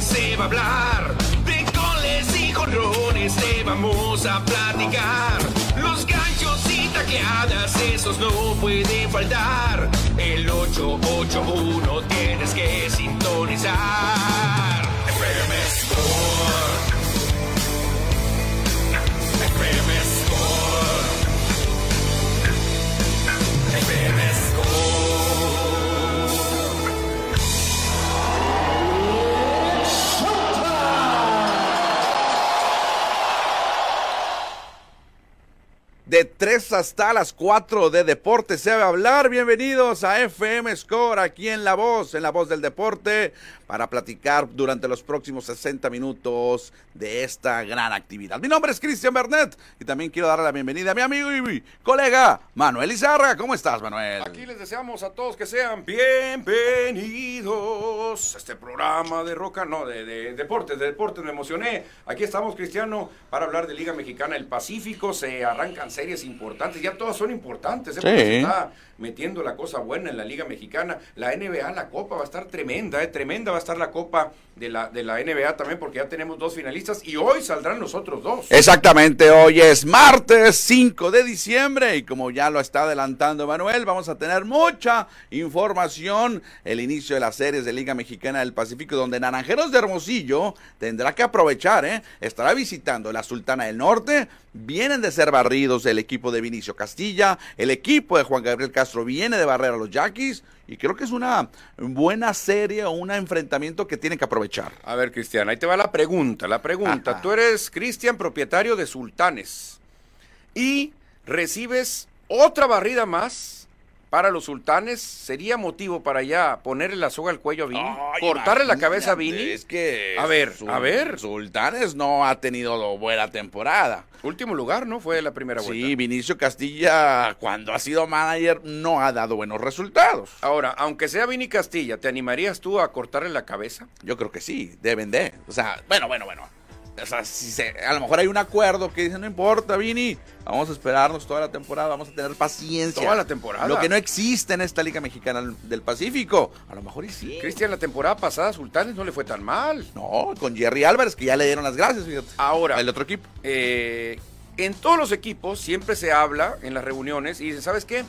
se va a hablar. De goles y jonrones te vamos a platicar. Los ganchos y tacleadas, esos no pueden faltar. El 881 tienes que sintonizar. 3 hasta las 4 de Deporte se va a hablar. Bienvenidos a FM Score aquí en La Voz, en La Voz del Deporte, para platicar durante los próximos 60 minutos de esta gran actividad. Mi nombre es Cristian Bernet y también quiero darle la bienvenida a mi amigo y mi colega Manuel Izarra. ¿Cómo estás, Manuel? Aquí les deseamos a todos que sean bienvenidos a este programa de roca, no, de, de deportes, de deportes, me emocioné. Aquí estamos, Cristiano, para hablar de Liga Mexicana del Pacífico. Se arrancan series importantes, ya todas son importantes, ¿eh? porque Sí. se está metiendo la cosa buena en la Liga Mexicana. La NBA, la Copa va a estar tremenda, ¿eh? tremenda va a estar la Copa de la, de la NBA también, porque ya tenemos dos finalistas y hoy saldrán los otros dos. Exactamente, hoy es martes 5 de diciembre y como ya lo está adelantando Manuel, vamos a tener mucha información. El inicio de las series de Liga Mexicana del Pacífico, donde Naranjeros de Hermosillo tendrá que aprovechar, ¿eh? estará visitando la Sultana del Norte. Vienen de ser barridos el equipo de Vinicio Castilla, el equipo de Juan Gabriel Castro viene de barrer a los Yaquis y creo que es una buena serie o un enfrentamiento que tienen que aprovechar. A ver, Cristian, ahí te va la pregunta. La pregunta, Ajá. tú eres, Cristian, propietario de Sultanes y recibes otra barrida más para los Sultanes. ¿Sería motivo para ya ponerle la soga al cuello a Vini? ¿Cortarle la cabeza a Vini? Es que. A ver, a ver. Sultanes no ha tenido buena temporada. Último lugar, ¿no? Fue la primera vuelta. Sí, Vinicio Castilla, cuando ha sido manager, no ha dado buenos resultados. Ahora, aunque sea Vini Castilla, ¿te animarías tú a cortarle la cabeza? Yo creo que sí, deben de. O sea, bueno, bueno, bueno. O sea, si se- a lo mejor hay un acuerdo que dice, no importa, Vini, vamos a esperarnos toda la temporada, vamos a tener paciencia. Toda la temporada. Lo que no existe en esta Liga Mexicana del Pacífico. A lo mejor y sí. Cristian, la temporada pasada Sultanes no le fue tan mal. No, con Jerry Álvarez, que ya le dieron las gracias, fíjate. Ahora, El otro equipo. eh, en todos los equipos siempre se habla en las reuniones y dicen, ¿sabes qué?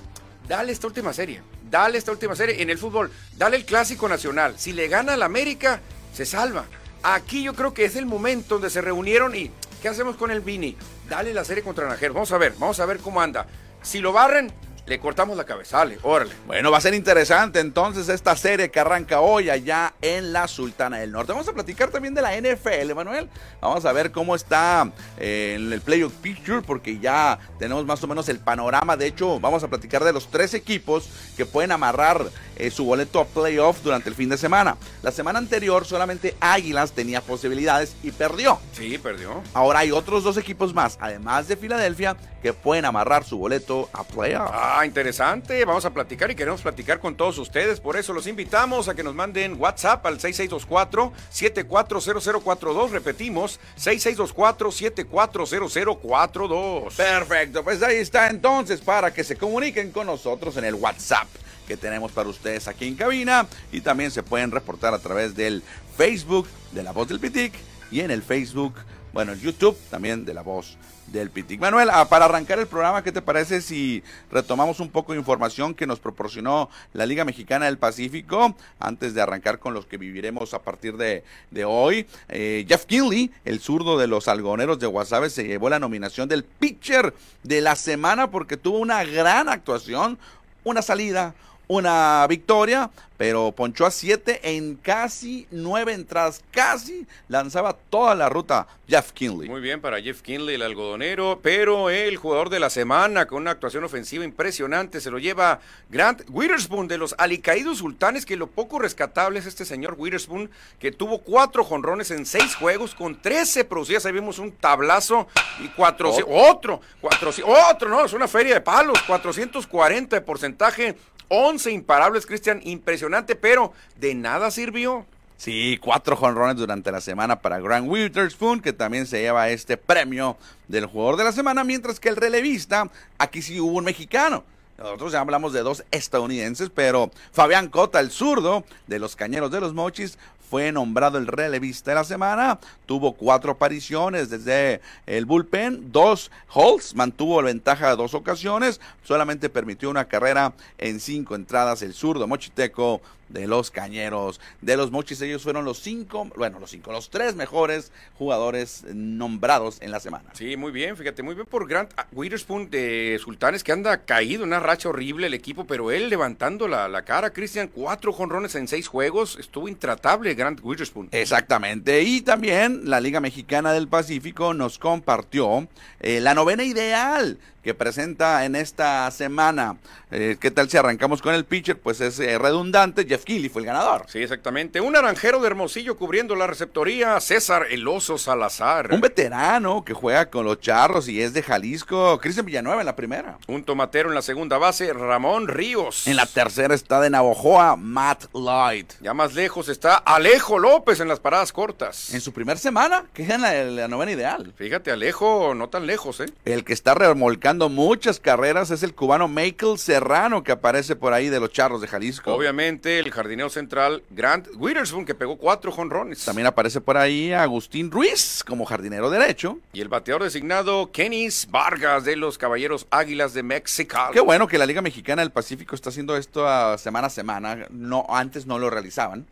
Dale esta última serie, dale esta última serie en el fútbol, dale el clásico nacional. Si le gana al América, se salva. Aquí yo creo que es el momento donde se reunieron y ¿qué hacemos con el Vini? Dale la serie contra Najeros. Vamos a ver, vamos a ver cómo anda. Si lo barren, le cortamos la cabeza. Dale, órale. Bueno, va a ser interesante entonces esta serie que arranca hoy allá en la Sultana del Norte. Vamos a platicar también de la NFL, Manuel. Vamos a ver cómo está eh, en el Playoff Picture, porque ya tenemos más o menos el panorama. De hecho, vamos a platicar de los tres equipos que pueden amarrar eh, su boleto a playoff durante el fin de semana. La semana anterior solamente Águilas tenía posibilidades y perdió. Sí, perdió. Ahora hay otros dos equipos más, además de Filadelfia, que pueden amarrar su boleto a playoff. Ah, interesante. Vamos a platicar y queremos platicar con todos ustedes. Por eso los invitamos a que nos manden WhatsApp al 6624-740042. Repetimos, 6624-740042. Perfecto, pues ahí está entonces para que se comuniquen con nosotros en el WhatsApp que tenemos para ustedes aquí en cabina y también se pueden reportar a través del Facebook de La Voz del Pitic y en el Facebook, bueno, en YouTube también de La Voz del Pitic. Manuel, ah, para arrancar el programa, ¿qué te parece si retomamos un poco de información que nos proporcionó la Liga Mexicana del Pacífico antes de arrancar con los que viviremos a partir de, de hoy? Eh, Jeff Kinley, el zurdo de los algoneros de Guasave, se llevó la nominación del pitcher de la semana porque tuvo una gran actuación, una salida, una victoria, pero ponchó a siete en casi nueve entradas, casi lanzaba toda la ruta Jeff Kinley. Muy bien para Jeff Kinley, el algodonero, pero el jugador de la semana con una actuación ofensiva impresionante se lo lleva Grant Witherspoon de los alicaídos sultanes, que lo poco rescatable es este señor Witherspoon, que tuvo cuatro jonrones en seis juegos con 13 producidas. Ahí vimos un tablazo y cuatro, otro, cuatro, otro, no, es una feria de palos, 440 de porcentaje. 11 imparables, Cristian, impresionante, pero de nada sirvió. Sí, cuatro jonrones durante la semana para Grant Witherspoon, que también se lleva este premio del jugador de la semana, mientras que el relevista, aquí sí hubo un mexicano. Nosotros ya hablamos de dos estadounidenses, pero Fabián Cota, el zurdo de los Cañeros de los Mochis, fue nombrado el relevista de la semana. Tuvo cuatro apariciones desde el bullpen, dos holds, mantuvo la ventaja de dos ocasiones, solamente permitió una carrera en cinco entradas. El zurdo mochiteco de los Cañeros, de los Mochis. Ellos fueron los cinco, bueno, los cinco, los tres mejores jugadores nombrados en la semana. Sí, muy bien, fíjate, muy bien por Grant Witherspoon de Sultanes, que anda caído, una racha horrible el equipo, pero él levantando la, la cara, Cristian, cuatro jonrones en seis juegos, estuvo intratable Grant Witherspoon. Exactamente, y también la Liga Mexicana del Pacífico nos compartió eh, la novena ideal que presenta en esta semana. Eh, ¿Qué tal si arrancamos con el pitcher? Pues es eh, redundante, Jeff Keighley fue el ganador. Sí, exactamente. Un naranjero de Hermosillo cubriendo la receptoría, César El Oso Salazar. Un veterano que juega con los Charros y es de Jalisco, Cristian Villanueva en la primera. Un tomatero en la segunda base, Ramón Ríos. En la tercera está de Navojoa, Matt Light. Ya más lejos está Alejo López en las paradas cortas. En su primer semana, que es en la, la novena ideal. Fíjate, Alejo, no tan lejos, ¿eh? El que está remolcando muchas carreras es el cubano Michael Serrano que aparece por ahí de los Charros de Jalisco. Obviamente el jardinero central Grant Witherspoon que pegó cuatro jonrones. También aparece por ahí Agustín Ruiz como jardinero derecho. Y el bateador designado Kenis Vargas de los Caballeros Águilas de México. Qué bueno que la Liga Mexicana del Pacífico está haciendo esto a semana a semana. No, antes no lo realizaban.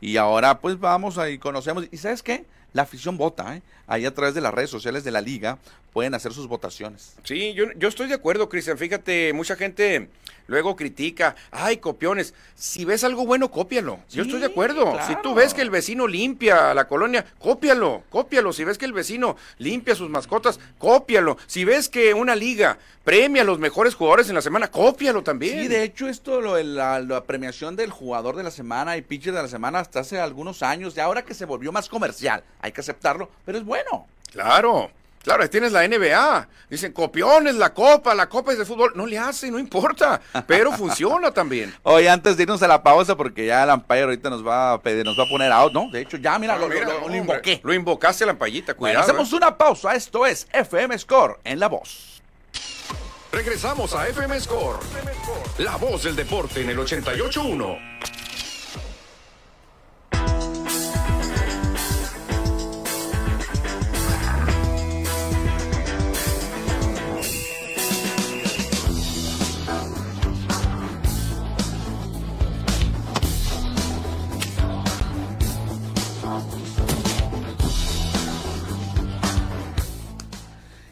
Y ahora pues vamos ahí conocemos. ¿Y sabes qué? La afición vota, ¿eh? Ahí a través de las redes sociales de la liga pueden hacer sus votaciones. Sí, yo, yo estoy de acuerdo, Cristian. Fíjate, mucha gente luego critica, ay, copiones. Si ves algo bueno, cópialo. yo estoy de acuerdo. Si tú ves que el vecino limpia la colonia, cópialo, cópialo. Si ves que el vecino limpia sus mascotas, cópialo. Si ves que una liga premia a los mejores jugadores en la semana, cópialo también. Sí, de hecho, esto, lo la, la premiación del jugador de la semana y pitcher de la semana hasta hace algunos años, de ahora que se volvió más comercial, hay que aceptarlo, pero es bueno. Claro. Claro, ahí tienes la NBA. Dicen, copiones, la copa, la copa es de fútbol. No le hace, no importa. Pero funciona también. Oye, antes de irnos a la pausa, porque ya el umpire ahorita nos va a pedir, nos va a poner out, ¿no? De hecho, ya, mira, No, lo, mira, lo- lo hombre, invoqué. Lo invocaste la ampallita, Bueno, cuidado. hacemos eh. una pausa. Esto es FM Score en La Voz. Regresamos a FM Score. La voz del deporte en el 88.1.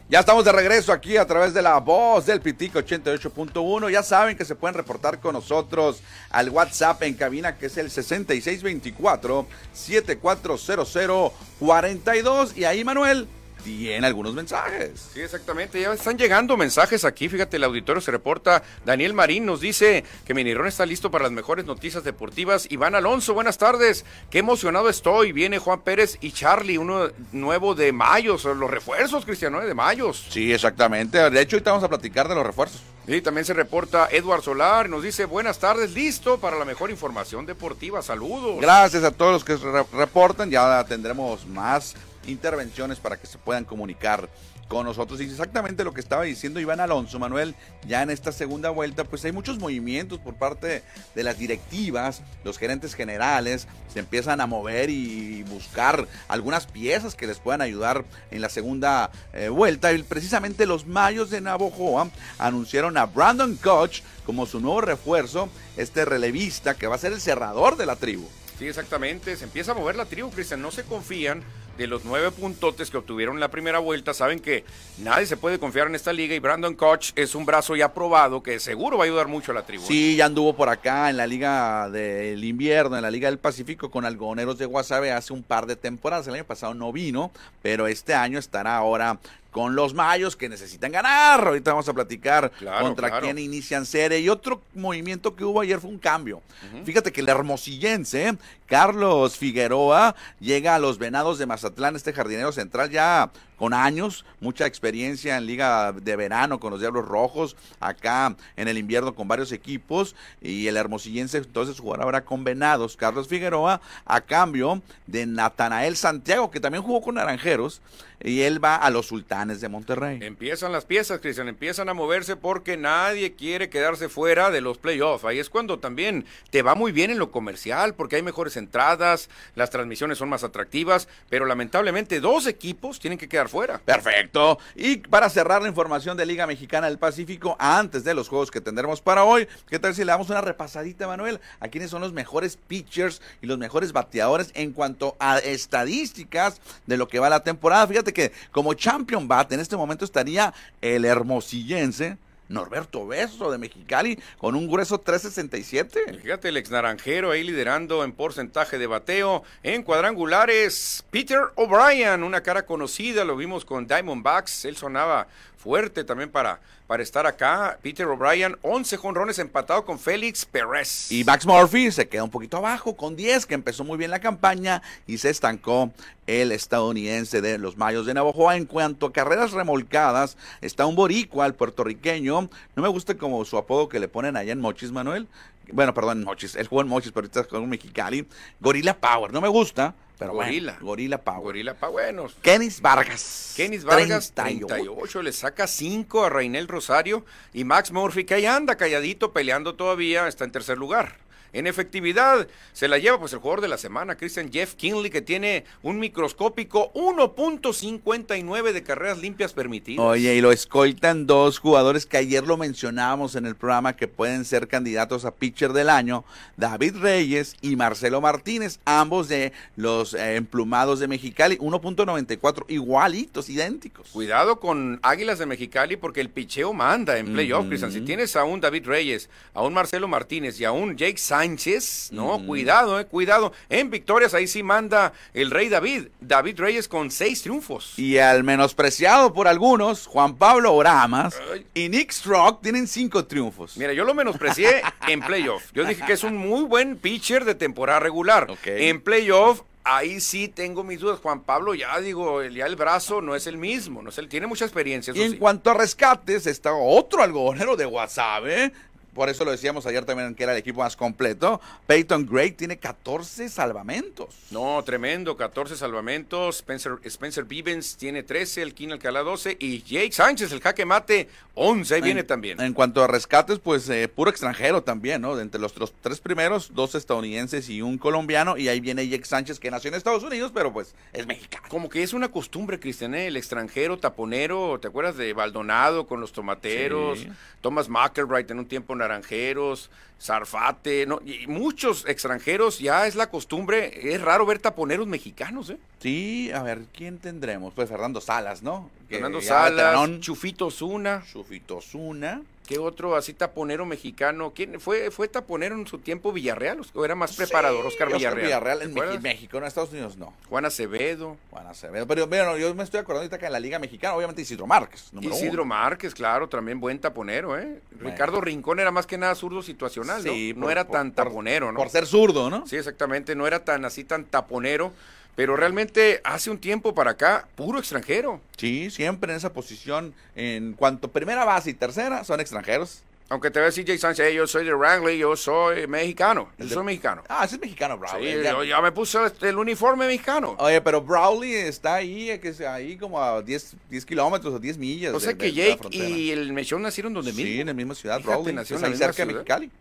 Ya estamos de regreso aquí a través de la voz del Pitico 88.1. Ya saben que se pueden reportar con nosotros al WhatsApp en cabina que es el 6624-740042. Y ahí Manuel tiene algunos mensajes. Sí, exactamente. Ya están llegando mensajes aquí. Fíjate, el auditorio se reporta. Daniel Marín nos dice que Minirón está listo para las mejores noticias deportivas. Iván Alonso, buenas tardes. Qué emocionado estoy. Viene Juan Pérez y Charlie, uno nuevo de Mayos. Los refuerzos, Cristiano, de Mayos. Sí, exactamente. De hecho, ahorita vamos a platicar de los refuerzos. Y también se reporta Edward Solar. Nos dice, buenas tardes, listo para la mejor información deportiva. Saludos. Gracias a todos los que re- reportan. Ya tendremos más intervenciones para que se puedan comunicar con nosotros. Y exactamente lo que estaba diciendo Iván Alonso, Manuel, ya en esta segunda vuelta, pues hay muchos movimientos por parte de las directivas, los gerentes generales, se empiezan a mover y buscar algunas piezas que les puedan ayudar en la segunda eh, vuelta. Y precisamente los Mayos de Navojoa anunciaron a Brandon Koch como su nuevo refuerzo, este relevista que va a ser el cerrador de la tribu. Sí, exactamente. Se empieza a mover la tribu, Cristian. No se confían de los nueve puntotes que obtuvieron la primera vuelta. Saben que nadie se puede confiar en esta liga y Brandon Koch es un brazo ya probado que seguro va a ayudar mucho a la tribu. Sí, ya anduvo por acá en la Liga del Invierno, en la Liga del Pacífico con Algoneros de Guasave hace un par de temporadas. El año pasado no vino, pero este año estará ahora con los Mayos que necesitan ganar. Ahorita vamos a platicar Claro, contra claro. quién inician serie. Y otro movimiento que hubo ayer fue un cambio. Fíjate que el hermosillense Carlos Figueroa llega a los Venados de Mazatlán, este jardinero central ya con años, mucha experiencia en liga de verano con los Diablos Rojos, acá en el invierno con varios equipos y el hermosillense entonces jugará ahora con Venados, Carlos Figueroa, a cambio de Natanael Santiago, que también jugó con Naranjeros y él va a los Sultanes de Monterrey. Empiezan las piezas, Cristian, empiezan a moverse porque nadie quiere quedarse fuera de los playoffs. Ahí es cuando también te va muy bien en lo comercial, porque hay mejores entradas, las transmisiones son más atractivas, pero lamentablemente dos equipos tienen que quedar fuera. Perfecto. Y para cerrar la información de Liga Mexicana del Pacífico, antes de los juegos que tendremos para hoy, ¿qué tal si le damos una repasadita, Manuel, a quiénes son los mejores pitchers y los mejores bateadores en cuanto a estadísticas de lo que va la temporada? Fíjate que como champion bat en este momento estaría el hermosillense. Norberto Beso de Mexicali con un grueso 367. Fíjate, el ex naranjero ahí liderando en porcentaje de bateo. En cuadrangulares, Peter O'Brien, una cara conocida, lo vimos con Diamondbacks. Él sonaba fuerte también para, para estar acá. Peter O'Brien, 11 jonrones empatado con Félix Pérez. Y Max Murphy se queda un poquito abajo con 10, que empezó muy bien la campaña y se estancó el estadounidense de los Mayos de Navajo. En cuanto a carreras remolcadas, está un boricua, el puertorriqueño. No me gusta como su apodo que le ponen allá en Mochis, Manuel. Bueno, perdón, Mochis. Él jugó en Mochis, pero ahorita con un Mexicali. Gorilla Power. No me gusta, pero Gorila. Bueno, Gorila Power. Gorila Power. Bueno. Kenis Vargas. Kenis Vargas, 38. 38. Le saca 5 a Reinel Rosario. Y Max Murphy, que ahí anda calladito, peleando todavía, está en tercer lugar. En efectividad se la lleva pues el jugador de la semana, Christian Jeff Kinley, que tiene un microscópico 1.59 de carreras limpias permitidas. Oye, y lo escoltan dos jugadores que ayer lo mencionábamos en el programa que pueden ser candidatos a pitcher del año, David Reyes y Marcelo Martínez, ambos de los eh, emplumados de Mexicali, 1.94, igualitos, idénticos. Cuidado con Águilas de Mexicali porque el picheo manda en playoff, mm -hmm. Christian. Si tienes a un David Reyes, a un Marcelo Martínez y a un Jake Sánchez, no, cuidado, eh, cuidado. En victorias ahí sí manda el rey David, David Reyes con seis triunfos. Y al menospreciado por algunos, Juan Pablo Oramas Ay. y Nick Strock tienen cinco triunfos. Mira, yo lo menosprecié en playoff. Yo dije que es un muy buen pitcher de temporada regular. Okay. En playoff ahí sí tengo mis dudas. Juan Pablo, ya digo, ya el brazo no es el mismo, no es el, tiene mucha experiencia. y en sí. cuanto a rescates, está otro algodonero de WhatsApp, ¿eh? Por eso lo decíamos ayer también que era el equipo más completo. Peyton Gray tiene 14 salvamentos. No, tremendo, 14 salvamentos. Spencer, Spencer Vivens tiene 13, el King Alcalá 12 y Jake Sánchez, el jaque mate, 11. Ahí en, viene también. En cuanto a rescates, pues eh, puro extranjero también, ¿no? De entre los, los, tres primeros, dos estadounidenses y un colombiano. Y ahí viene Jake Sánchez, que nació en Estados Unidos, pero pues es mexicano. Como que es una costumbre, Cristian, ¿eh? el extranjero taponero. ¿Te acuerdas de Baldonado con los tomateros? Sí. Thomas McElwright en un tiempo naranjeros, Zarfate, no, y muchos extranjeros, ya es la costumbre, es raro ver taponeros mexicanos, ¿eh? Sí, a ver, ¿quién tendremos? Pues Fernando Salas, ¿no? Fernando Salas, veteranón. Chufito Zuna. Chufito Zuna. ¿Qué otro así taponero mexicano? ¿Quién fue, fue taponero en su tiempo Villarreal? ¿O era más preparador sí, Oscar Villarreal? Villarreal en México, México, en Estados Unidos no. Juan Acevedo. Juan Acevedo. Pero bueno, yo me estoy acordando ahorita que en la Liga Mexicana, obviamente Isidro Márquez. Isidro uno. Márquez, claro, también buen taponero, ¿eh? Bueno. Ricardo Rincón era más que nada zurdo situacional, sí, ¿no? no era por, tan taponero, ¿no? Por ser zurdo, ¿no? Sí, exactamente, no era tan así tan taponero. Pero realmente hace un tiempo para acá, puro extranjero. Sí, siempre en esa posición. En cuanto primera base y tercera, son extranjeros. Aunque te va a decir Jay Sánchez, hey, yo soy de Wrangler, yo soy mexicano. Yo de... soy mexicano. Ah, ese es mexicano, Brawley. Sí, yo ya me puse el uniforme mexicano. Oye, pero Brawley está ahí, que sea ahí como a 10, 10 kilómetros o 10 millas. O sea de, que de, Jake y el Mechón nacieron donde mismo. Sí, en la misma ciudad, Fíjate, Brawley. ahí en cerca de ciudad. Mexicali.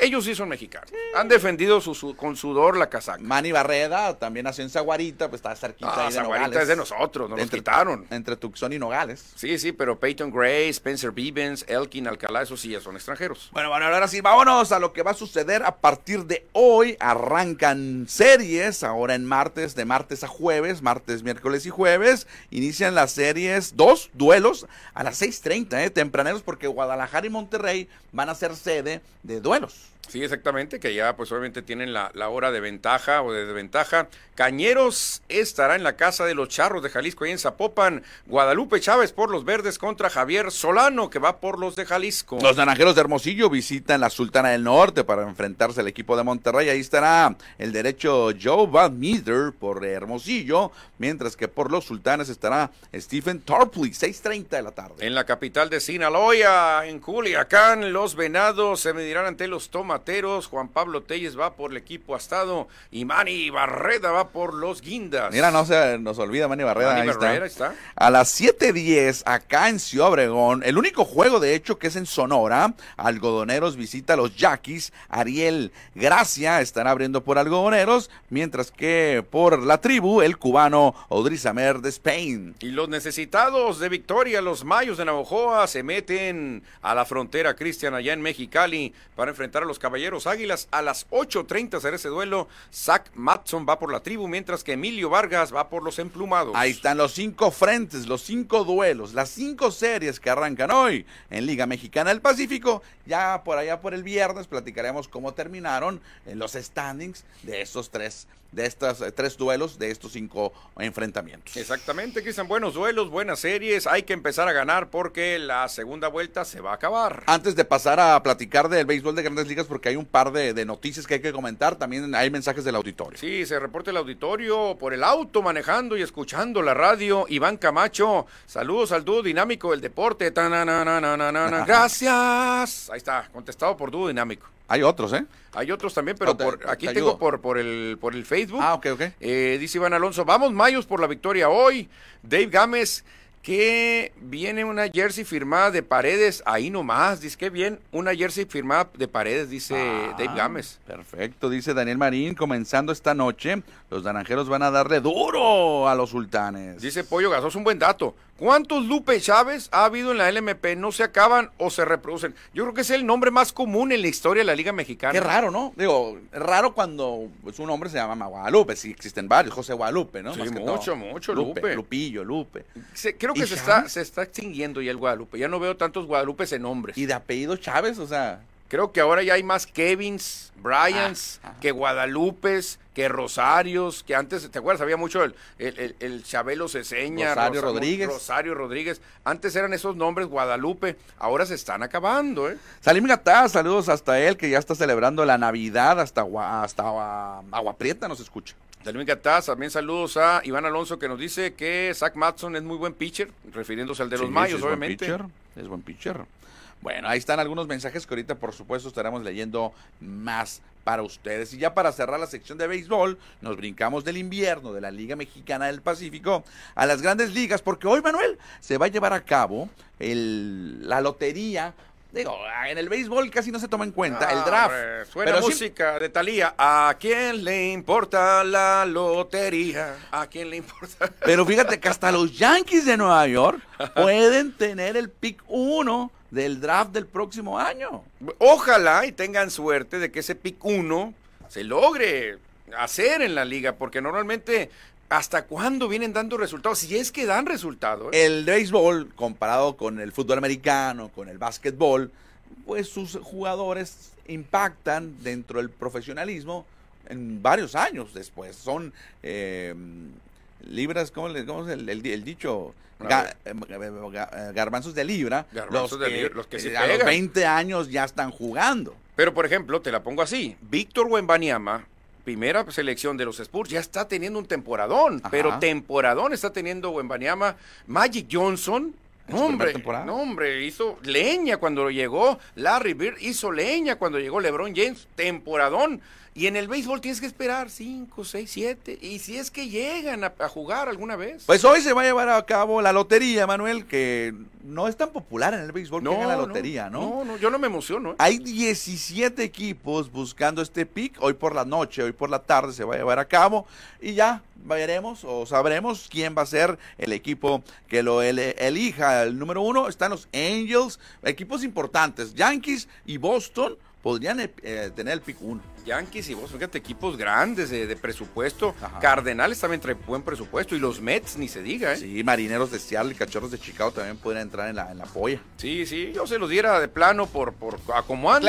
Ellos sí son mexicanos. Han defendido su, su, con sudor la casaca. Manny Barreda también nació en Zaguarita, pues está cerquita ah, ahí de Zaguarita Nogales. es de nosotros, nos entre, los quitaron. Entre Tucson y Nogales. Sí, sí, pero Peyton Gray, Spencer Vivens, Elkin Alcalá, esos sí ya son extranjeros. Bueno, bueno, ahora sí, vámonos a lo que va a suceder a partir de hoy. Arrancan series, ahora en martes, de martes a jueves, martes, miércoles y jueves. Inician las series, dos duelos a las 6.30, eh, tempraneros, porque Guadalajara y Monterrey van a ser sede de duelos. Adiós. Sí, exactamente, que ya pues obviamente tienen la, la, hora de ventaja o de desventaja. Cañeros estará en la casa de los Charros de Jalisco ahí en Zapopan. Guadalupe Chávez por los verdes contra Javier Solano que va por los de Jalisco. Los naranjeros de Hermosillo visitan la Sultana del Norte para enfrentarse al equipo de Monterrey. Ahí estará el derecho Joe Van Meter por Hermosillo, mientras que por los sultanes estará Stephen Tarpley, 6.30 de la tarde. En la capital de Sinaloa, en Culiacán, los venados se medirán ante los tomateros. Juan Pablo Telles va por el equipo Astado y Manny Barreda va por los Guindas. Mira, no se nos olvida Manny Barreda. Manny ahí está. A las 7.10 acá en Ciudad Obregón, el único juego de hecho que es en Sonora, Algodoneros visita a los Yaquis, Ariel Gracia estará abriendo por Algodoneros, mientras que por la tribu el cubano Odrizamer de Spain. Y los necesitados de victoria, los Mayos de Navojoa, se meten a la frontera cristiana allá en Mexicali para enfrentar a los Caballeros Águilas. A las 8.30 será ese duelo. Zach Matson va por la tribu, mientras que Emilio Vargas va por los emplumados. Ahí están los cinco frentes, los cinco duelos, las cinco series que arrancan hoy en Liga Mexicana del Pacífico. Ya por allá por el viernes platicaremos cómo terminaron los standings de estos tres de estos eh, tres duelos, de estos cinco enfrentamientos. Exactamente, Cristian, buenos duelos, buenas series, hay que empezar a ganar porque la segunda vuelta se va a acabar. Antes de pasar a platicar del béisbol de grandes ligas, porque hay un par de, de noticias que hay que comentar, también hay mensajes del auditorio. Sí, se reporta el auditorio por el auto, manejando y escuchando la radio. Iván Camacho, saludos al dúo dinámico del deporte. Gracias. Ahí está, contestado por dúo dinámico. Hay otros, ¿eh? Hay otros también, pero te- por, aquí te tengo por, por, el, por el Facebook. Ah, ok, ok. Eh, dice Iván Alonso, vamos Mayos por la victoria hoy. Dave Gámez, que viene una jersey firmada de paredes, ahí nomás, dice que bien, una jersey firmada de paredes, dice Ah, Dave Gámez. Perfecto, dice Daniel Marín, comenzando esta noche, los naranjeros van a darle duro a los sultanes. Dice Pollo Gasos, un buen dato. ¿Cuántos Lupe Chávez ha habido en la LMP? ¿No se acaban o se reproducen? Yo creo que es el nombre más común en la historia de la Liga Mexicana. Qué raro, ¿no? Digo, es raro cuando pues, un hombre se llama Guadalupe, sí existen varios, José Guadalupe, ¿no? Sí, Más que mucho, mucho, Lupe. Lupe. Lupillo, Lupe. Se- creo ¿Y que se está, se está extinguiendo ya el Guadalupe. Ya no veo tantos Guadalupes en nombres. Y de apellido Chávez, o sea, Creo que ahora ya hay más Kevins, Bryans, Ah, que Guadalupes, que Rosarios, que antes, ¿te acuerdas? Había mucho el, el, el- el Chabelo Ceseña, Rosario Rosa- Rodríguez. Rosario Rodríguez. Antes eran esos nombres Guadalupe, ahora se están acabando, ¿eh? Salim Gatá, saludos hasta él, que ya está celebrando la Navidad, hasta, hasta Agua, Agua Prieta nos escucha. También Gataz, también saludos a Iván Alonso que nos dice que Zach Matson es muy buen pitcher, refiriéndose al de los Sí, Mayos, buen obviamente. pitcher, es buen pitcher. Bueno, ahí están algunos mensajes que ahorita, por supuesto, estaremos leyendo más para ustedes. Y ya para cerrar la sección de béisbol, nos brincamos del invierno de la Liga Mexicana del Pacífico a las grandes ligas, porque hoy, Manuel, se va a llevar a cabo el- la lotería. Digo, en el béisbol casi no se toma en cuenta el Ah, draft. hombre, Suena pero sí- música de Talía. ¿A quién le importa la lotería? ¿A quién le importa? Pero fíjate que hasta los Yankees de Nueva York pueden tener el pick 1 del draft del próximo año. Ojalá y tengan suerte de que ese pick 1 se logre hacer en la liga, porque normalmente, ¿hasta cuándo vienen dando resultados? Si es que dan resultados. ¿eh? El béisbol, comparado con el fútbol americano, con el básquetbol, pues sus jugadores impactan dentro del profesionalismo en varios años después. Son eh, libras, ¿cómo, le- cómo es el, el- el dicho? Ga- eh, ga- garbanzos de libra, Garbanzos de libra, los que eh, a los pegan. 20 años ya están jugando. Pero, por ejemplo, te la pongo así. Víctor Wembanyama, primera selección de los Spurs, ya está teniendo un temporadón. Ajá. Pero temporadón está teniendo Wembanyama. Magic Johnson... Hombre, hizo leña cuando llegó. Larry Bird hizo leña cuando llegó LeBron James. Temporadón. Y en el béisbol tienes que esperar 5, 6, 7. Y si es que llegan a, a jugar alguna vez. Pues hoy se va a llevar a cabo la lotería, Manuel, que no es tan popular en el béisbol que hagan la lotería, ¿no? No, no, yo no me emociono. ¿eh? Hay 17 equipos buscando este pick. Hoy por la noche, hoy por la tarde se va a llevar a cabo. Y ya veremos o sabremos quién va a ser el equipo que lo ele- elija. El número uno están los Angels, equipos importantes. Yankees y Boston podrían eh, eh, tener el pick 1. Yankees y vos, fíjate, equipos grandes de, de presupuesto. Ajá. Cardenales también trae buen presupuesto. Y los Mets, ni se diga, ¿eh? Sí, marineros de Seattle y cachorros de Chicago también podrían entrar en la, en la polla. Sí, sí, yo se los diera de plano por, por a como a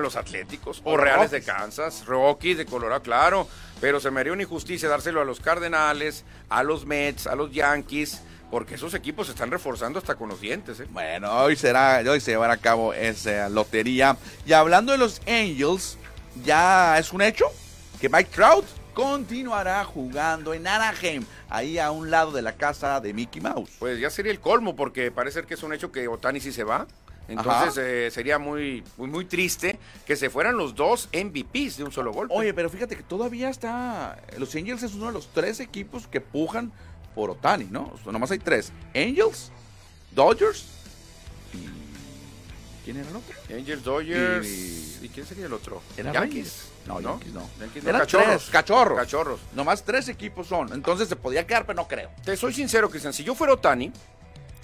los Atléticos O Reales de. Kansas, Rockies de Colorado, claro, pero se me haría una injusticia dárselo a los Cardenales, a los Mets, a los Yankees, porque esos equipos se están reforzando hasta con los dientes, ¿eh? Bueno, hoy será, hoy se llevará a cabo esa lotería. Y hablando de los Angels, ya es un hecho que Mike Trout continuará jugando en Anaheim, ahí a un lado de la casa de Mickey Mouse. Pues ya sería el colmo, porque parece ser que es un hecho que Otani sí se va. Entonces eh, sería muy, muy, muy triste que se fueran los dos MVPs de un solo golpe. Oye, pero fíjate que todavía está. Los Angels es uno de los tres equipos que pujan por Otani, ¿no? O sea, nomás hay tres: Angels, Dodgers y. ¿Quién era el otro? Angels, Dodgers. Y- ¿Y, quién sería el otro? ¿Era Yankees. No, Yankees no. Yankees no, Eran cachorros. tres, cachorros. Cachorros. Nomás tres equipos son. Entonces se podía quedar, pero no creo. Te soy sincero, Cristian. Si yo fuera Otani,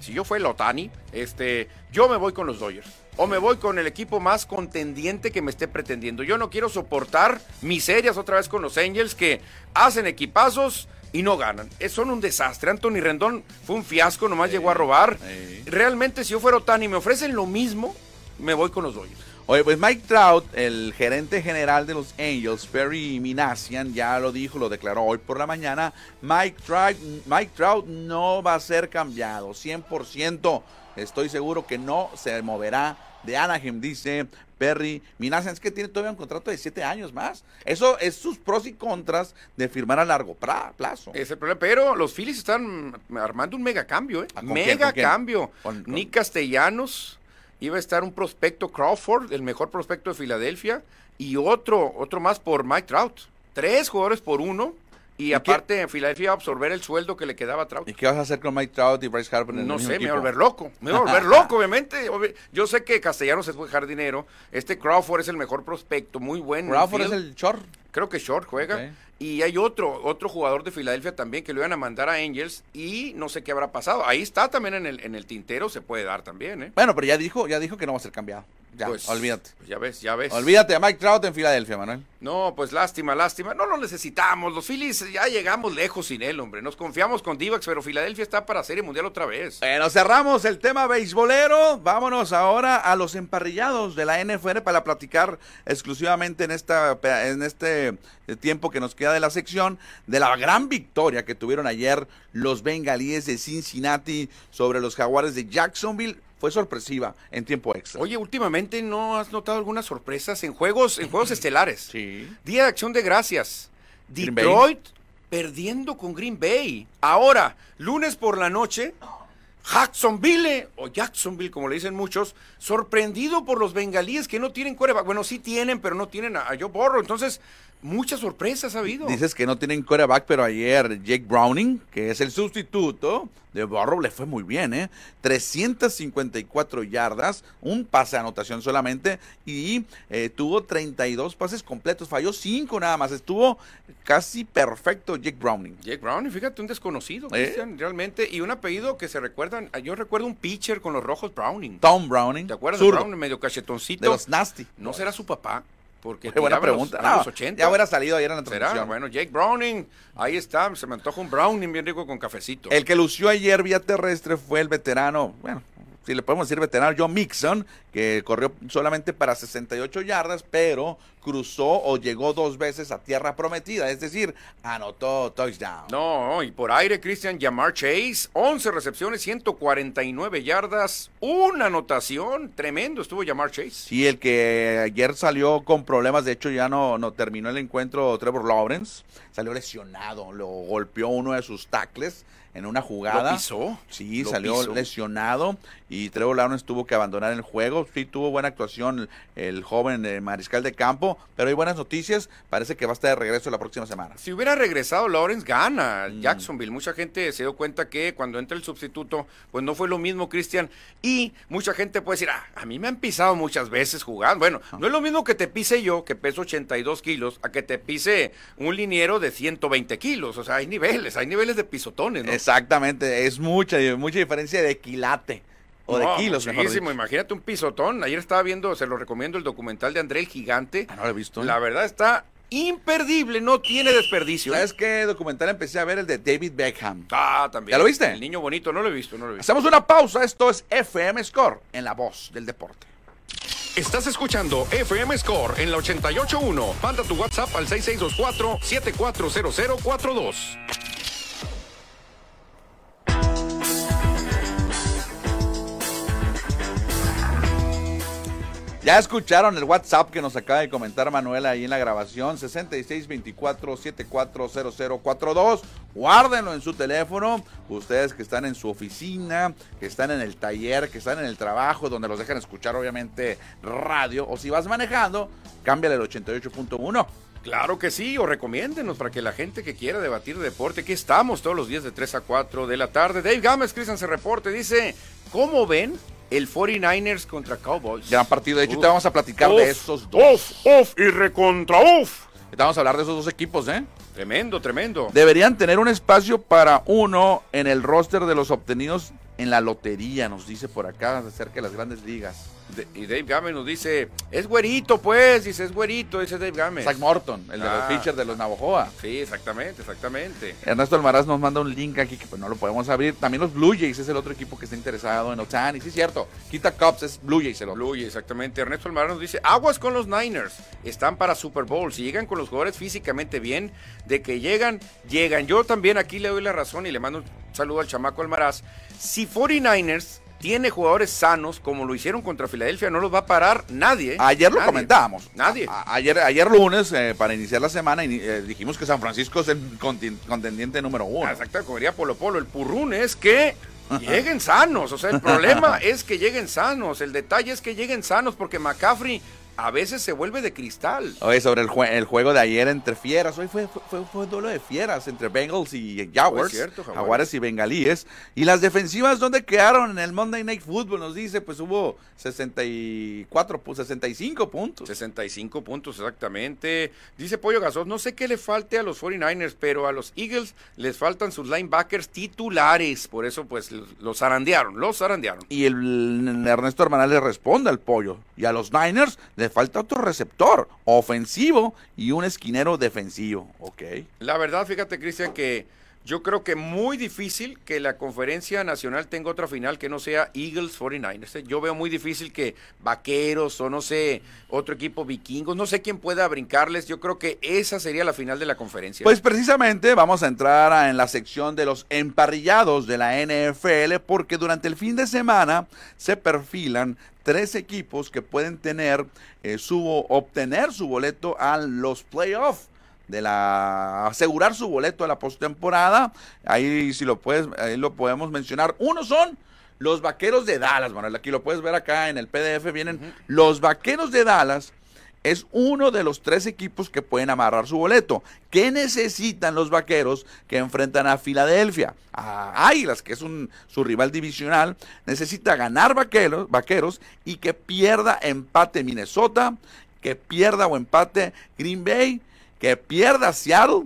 si yo fuera el Otani, este, yo me voy con los Dodgers. O me voy con el equipo más contendiente que me esté pretendiendo. Yo no quiero soportar miserias otra vez con los Angels que hacen equipazos y no ganan. Son un desastre. Anthony Rendón fue un fiasco, nomás llegó a robar. sí. Realmente, si yo fuera Otani y me ofrecen lo mismo, me voy con los Dodgers. Oye, pues Mike Trout, el gerente general de los Angels, Perry Minasian, ya lo dijo, lo declaró hoy por la mañana. Mike Trout, Mike Trout no va a ser cambiado, 100%. Estoy seguro que no se moverá de Anaheim, dice Perry Minasian. Es que tiene todavía un contrato de 7 años más. Eso es sus pros y contras de firmar a largo plazo. Es el problema. Pero los Phillies están armando un mega cambio, ¿eh? Ah, ¿con quién, Mega quién? cambio. Con- con- Nick Castellanos, iba a estar un prospecto Crawford, el mejor prospecto de Filadelfia, y otro, otro más por Mike Trout. Tres jugadores por uno. Y, aparte, Filadelfia va a absorber el sueldo que le quedaba a Trout. ¿Y qué vas a hacer con Mike Trout y Bryce Harper en el No sé, me va a volver loco. Me va a volver loco, obviamente. Obvi- Yo sé que Castellanos es buen jardinero. Este Crawford es el mejor prospecto, muy bueno. Crawford es el chor. Creo que Short juega. Y hay otro, otro jugador de Filadelfia también que lo iban a mandar a Angels y no sé qué habrá pasado. Ahí está también en el, en el tintero, se puede dar también, ¿eh? Bueno, pero ya dijo, ya dijo que no va a ser cambiado. Ya, Pues, olvídate. pues ya ves, ya ves. Olvídate de Mike Trout en Filadelfia, Manuel. No, pues lástima, lástima. No lo necesitamos. Los Phillies ya llegamos lejos sin él, hombre. Nos confiamos con Divax, pero Filadelfia está para Serie Mundial otra vez. Bueno, cerramos el tema beisbolero. Vámonos ahora a los emparrillados de la NFL para platicar exclusivamente en, esta, en este tiempo que nos queda de la sección de la gran victoria que tuvieron ayer los bengalíes de Cincinnati sobre los jaguares de Jacksonville. Fue sorpresiva en tiempo extra. Oye, últimamente no has notado algunas sorpresas en juegos, en juegos estelares. Sí. Día de Acción de Gracias. Green Bay. Detroit perdiendo con Green Bay. Ahora, lunes por la noche, Jacksonville, o Jacksonville como le dicen muchos, sorprendido por los bengalíes que no tienen quarterback. Bueno, sí tienen, pero no tienen a, Joe Burrow. Entonces, muchas sorpresas ha habido. Dices que no tienen quarterback, pero ayer Jake Browning, que es el sustituto de Burrow, le fue muy bien, ¿eh? 354 yardas, un pase de anotación solamente, y eh, tuvo 32 pases completos, falló 5 nada más, estuvo casi perfecto Jake Browning. Jake Browning, fíjate, un desconocido, ¿Eh? Realmente. Y un apellido que se recuerdan. Yo recuerdo un pitcher con los rojos Browning. Tom Browning, ¿Te acuerdas zurdo, Browning? Medio cachetoncito. de los Nasty. ¿No será su papá? Porque Qué buena los- pregunta. No, los 80. ya hubiera salido ayer en la ¿Será? transmisión. Bueno, Jake Browning, ahí está, se me antoja un Browning bien rico con cafecito. El que lució ayer vía terrestre fue el veterano, bueno, si le podemos decir veterano, John Mixon, que corrió solamente para 68 yardas, pero cruzó o llegó dos veces a tierra prometida, es decir, anotó touchdown. No, y por aire, Christian Yamar Chase, 11 recepciones, 149 yardas, una anotación, tremendo estuvo Yamar Chase. Sí, el que ayer salió con problemas, de hecho ya no, no terminó el encuentro Trevor Lawrence, salió lesionado, lo golpeó uno de sus tackles en una jugada. ¿Lo pisó? Sí, Lo salió pisó. lesionado y Trevor Lawrence tuvo que abandonar el juego. Sí, tuvo buena actuación el, joven eh, mariscal de campo, pero hay buenas noticias. Parece que va a estar de regreso la próxima semana. Si hubiera regresado Lawrence, gana Mm. Jacksonville. Mucha gente se dio cuenta que cuando entra el sustituto, pues no fue lo mismo, Cristian. Y mucha gente puede decir, ah, a mí me han pisado muchas veces jugando. Bueno, no es lo mismo que te pise yo, que peso 82 kilos, a que te pise un liniero de 120 kilos. O sea, hay niveles, hay niveles de pisotones, ¿no? Exactamente, es mucha, mucha diferencia de quilate. O de No, kilos, mejor. Imagínate un pisotón. Ayer estaba viendo, se lo recomiendo, el documental de André el Gigante. Ah, no lo he visto. ¿eh? La verdad está imperdible, no tiene desperdicio. ¿Sabes qué documental empecé a ver? El de David Beckham. Ah, también. ¿Ya lo viste? El niño bonito, no lo he visto, no lo he visto. Hacemos una pausa. Esto es FM Score en la voz del deporte. Estás escuchando FM Score en la 88.1. Manda tu WhatsApp al 6624-740042. Ya escucharon el WhatsApp que nos acaba de comentar Manuela ahí en la grabación, 6624-740042. Guárdenlo en su teléfono. Ustedes que están en su oficina, que están en el taller, que están en el trabajo, donde los dejan escuchar obviamente radio. O si vas manejando, cámbiale el 88.1. Claro que sí, o recomiéndenos para que la gente que quiera debatir de deporte, aquí estamos todos los días de 3 a 4 de la tarde. Dave Gámez, Cristian se reporte, dice, ¿cómo ven el 49ers contra Cowboys? Gran partido. De hecho, Uf. te vamos a platicar Uf, de esos dos. Uf, uf y recontra uf. Te vamos a hablar de esos dos equipos, ¿eh? Tremendo, tremendo. Deberían tener un espacio para uno en el roster de los obtenidos en la lotería, nos dice por acá, acerca de las grandes ligas. Y Dave Gámez nos dice, es güerito pues, dice, es güerito, dice Dave Gámez. Zach Morton, el de los Ah. pitchers de los Navajoa. Sí, exactamente, exactamente. Ernesto Almaraz nos manda un link aquí que pues no lo podemos abrir. También los Blue Jays es el otro equipo que está interesado en Otani. Sí, es cierto. Quita Cubs es Blue Jays el otro. Blue, exactamente. Ernesto Almar nos dice, aguas con los Niners, están para Super Bowl. Si llegan con los jugadores físicamente bien, de que llegan, llegan. Yo también aquí le doy la razón y le mando un saludo al chamaco Almaraz. Si 49ers tiene jugadores sanos, como lo hicieron contra Filadelfia, no los va a parar nadie. Ayer lo Nadie. comentábamos. Nadie. A- ayer, ayer lunes, eh, para iniciar la semana, eh, dijimos que San Francisco es el contendiente número uno. Exacto, como diría Polo Polo, el purrún es que lleguen sanos. O sea, el problema es que lleguen sanos. El detalle es que lleguen sanos porque McCaffrey a veces se vuelve de cristal. Oye, sobre el, jue- el juego de ayer entre fieras, hoy fue, fue, un duelo de fieras entre Bengals y Jaguars, cierto, Jaguares. Jaguares y Bengalíes. Y las defensivas, ¿dónde quedaron en el Monday Night Football? Nos dice, pues hubo 64, pu- 65 puntos. 65 puntos exactamente. Dice Pollo Gasol, no sé qué le falte a los 49ers, pero a los Eagles les faltan sus linebackers titulares. Por eso, pues, los zarandearon, los zarandearon. Y el Ernesto Hermanal le responde al pollo. Y a los Niners le falta otro receptor ofensivo y un esquinero defensivo. Ok. La verdad, fíjate, Cristian, que yo creo que muy difícil que la conferencia nacional tenga otra final que no sea Eagles 49ers. ¿eh? Yo veo muy difícil que Vaqueros o no sé, otro equipo vikingos, no sé quién pueda brincarles. Yo creo que esa sería la final de la conferencia. Pues precisamente vamos a entrar en la sección de los emparrillados de la NFL porque durante el fin de semana se perfilan tres equipos que pueden tener eh, su obtener su boleto a los playoffs de la asegurar su boleto a la postemporada. Ahí si lo puedes ahí lo podemos mencionar. Uno son los Vaqueros de Dallas, Manuel. Aquí lo puedes ver acá en el PDF vienen los Vaqueros de Dallas es uno de los tres equipos que pueden amarrar su boleto. ¿Qué necesitan los vaqueros que enfrentan a Filadelfia? A Águilas, que es un, su rival divisional. Necesita ganar vaqueros, vaqueros y que pierda empate Minnesota, que pierda o empate Green Bay, que pierda Seattle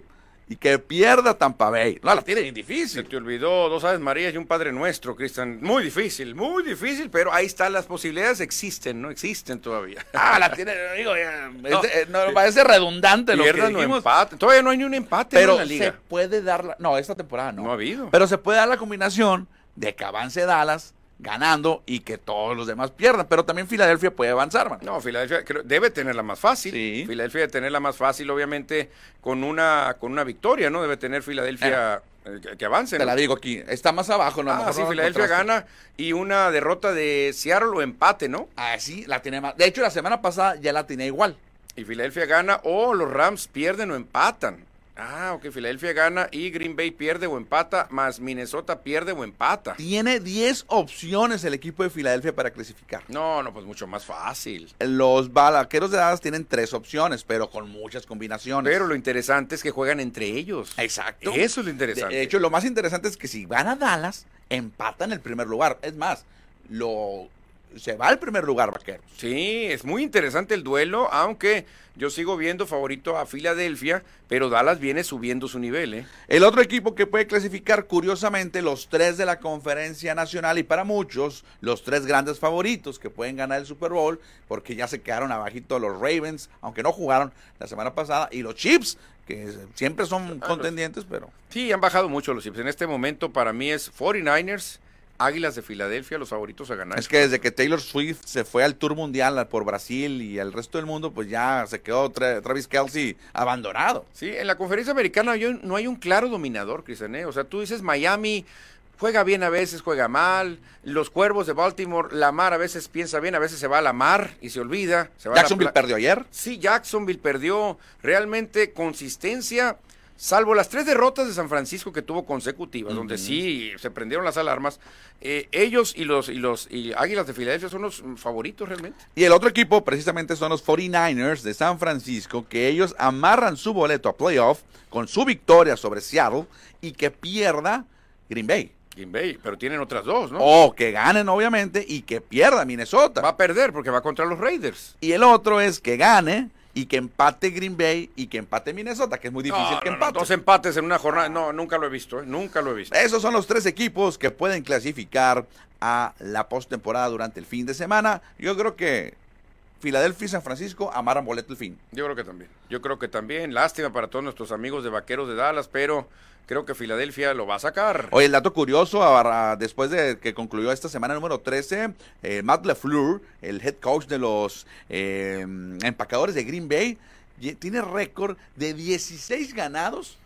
y que pierda Tampa Bay. No, la tiene bien Se difícil. te olvidó dos Aves Marías y un Padre Nuestro, Cristian. Muy difícil, muy difícil, pero ahí están las posibilidades, existen, no existen todavía. Ah, la tiene, digo, ya, No. es de- no, parece redundante lo que dijimos. empate. Todavía no hay ni un empate. Pero en la se liga. puede dar la, no, esta temporada no. No ha habido. Pero se puede dar la combinación de que avance Dallas ganando y que todos los demás pierdan. Pero también Filadelfia puede avanzar, man. No, Filadelfia creo- debe tenerla más fácil. Sí. Filadelfia debe tenerla más fácil, obviamente, con una, con una victoria, ¿no? Debe tener Filadelfia eh, que, que avance. Te la digo aquí. Está más abajo, ¿no? Ah, sí, no Filadelfia gana y una derrota de Seattle o empate, ¿no? Ah, sí, la tiene más. De hecho, la semana pasada ya la tenía igual. Y Filadelfia gana o los Rams pierden o empatan. Ah, ok, Filadelfia gana y Green Bay pierde o empata, más Minnesota pierde o empata. Tiene 10 opciones el equipo de Filadelfia para clasificar. No, no, pues mucho más fácil. Los balaqueros de Dallas tienen tres opciones, pero con muchas combinaciones. Pero lo interesante es que juegan entre ellos. Exacto. Eso es lo interesante. De hecho, lo más interesante es que si gana Dallas, empatan el primer lugar. Es más, lo se va al primer lugar, vaqueros. Sí, es muy interesante el duelo, aunque yo sigo viendo favorito a Filadelfia, pero Dallas viene subiendo su nivel. ¿eh? El otro equipo que puede clasificar, curiosamente, los tres de la conferencia nacional y para muchos, los tres grandes favoritos que pueden ganar el Super Bowl, porque ya se quedaron abajito los Ravens, aunque no jugaron la semana pasada, y los Chips, que siempre son contendientes, pero... Sí, han bajado mucho los Chips. En este momento para mí es 49ers, Águilas de Filadelfia, los favoritos a ganar. Es que desde que Taylor Swift se fue al Tour Mundial por Brasil y el resto del mundo, pues ya se quedó Travis Kelsey abandonado. Sí, en la conferencia americana no hay un claro dominador, Cristian. ¿eh? O sea, tú dices Miami juega bien a veces, juega mal. Los Cuervos de Baltimore, la mar a veces piensa bien, a veces se va a la mar y se olvida. Se ¿Jacksonville perdió ayer? Sí, Jacksonville perdió. Realmente consistencia salvo las tres derrotas de San Francisco que tuvo consecutivas, donde sí se prendieron las alarmas, eh, ellos y los, y los y Águilas de Filadelfia son los favoritos realmente. Y el otro equipo precisamente son los 49ers de San Francisco, que ellos amarran su boleto a playoff con su victoria sobre Seattle y que pierda Green Bay. Green Bay, pero tienen otras dos, ¿no? O que ganen, obviamente, y que pierda Minnesota. Va a perder porque va contra los Raiders. Y el otro es que gane y que empate Green Bay y que empate Minnesota, que es muy difícil que empate. dos empates en una jornada, no, nunca lo he visto, ¿eh? nunca lo he visto. Esos son los tres equipos que pueden clasificar a la postemporada durante el fin de semana. Yo creo que Filadelfia y San Francisco amaran boleto el fin. Yo creo que también. Yo creo que también. Lástima para todos nuestros amigos de Vaqueros de Dallas, pero creo que Filadelfia lo va a sacar. Oye, el dato curioso, después de que concluyó esta semana número 13, eh, Matt LeFleur, el head coach de los eh, empacadores de Green Bay, tiene récord de 16 ganados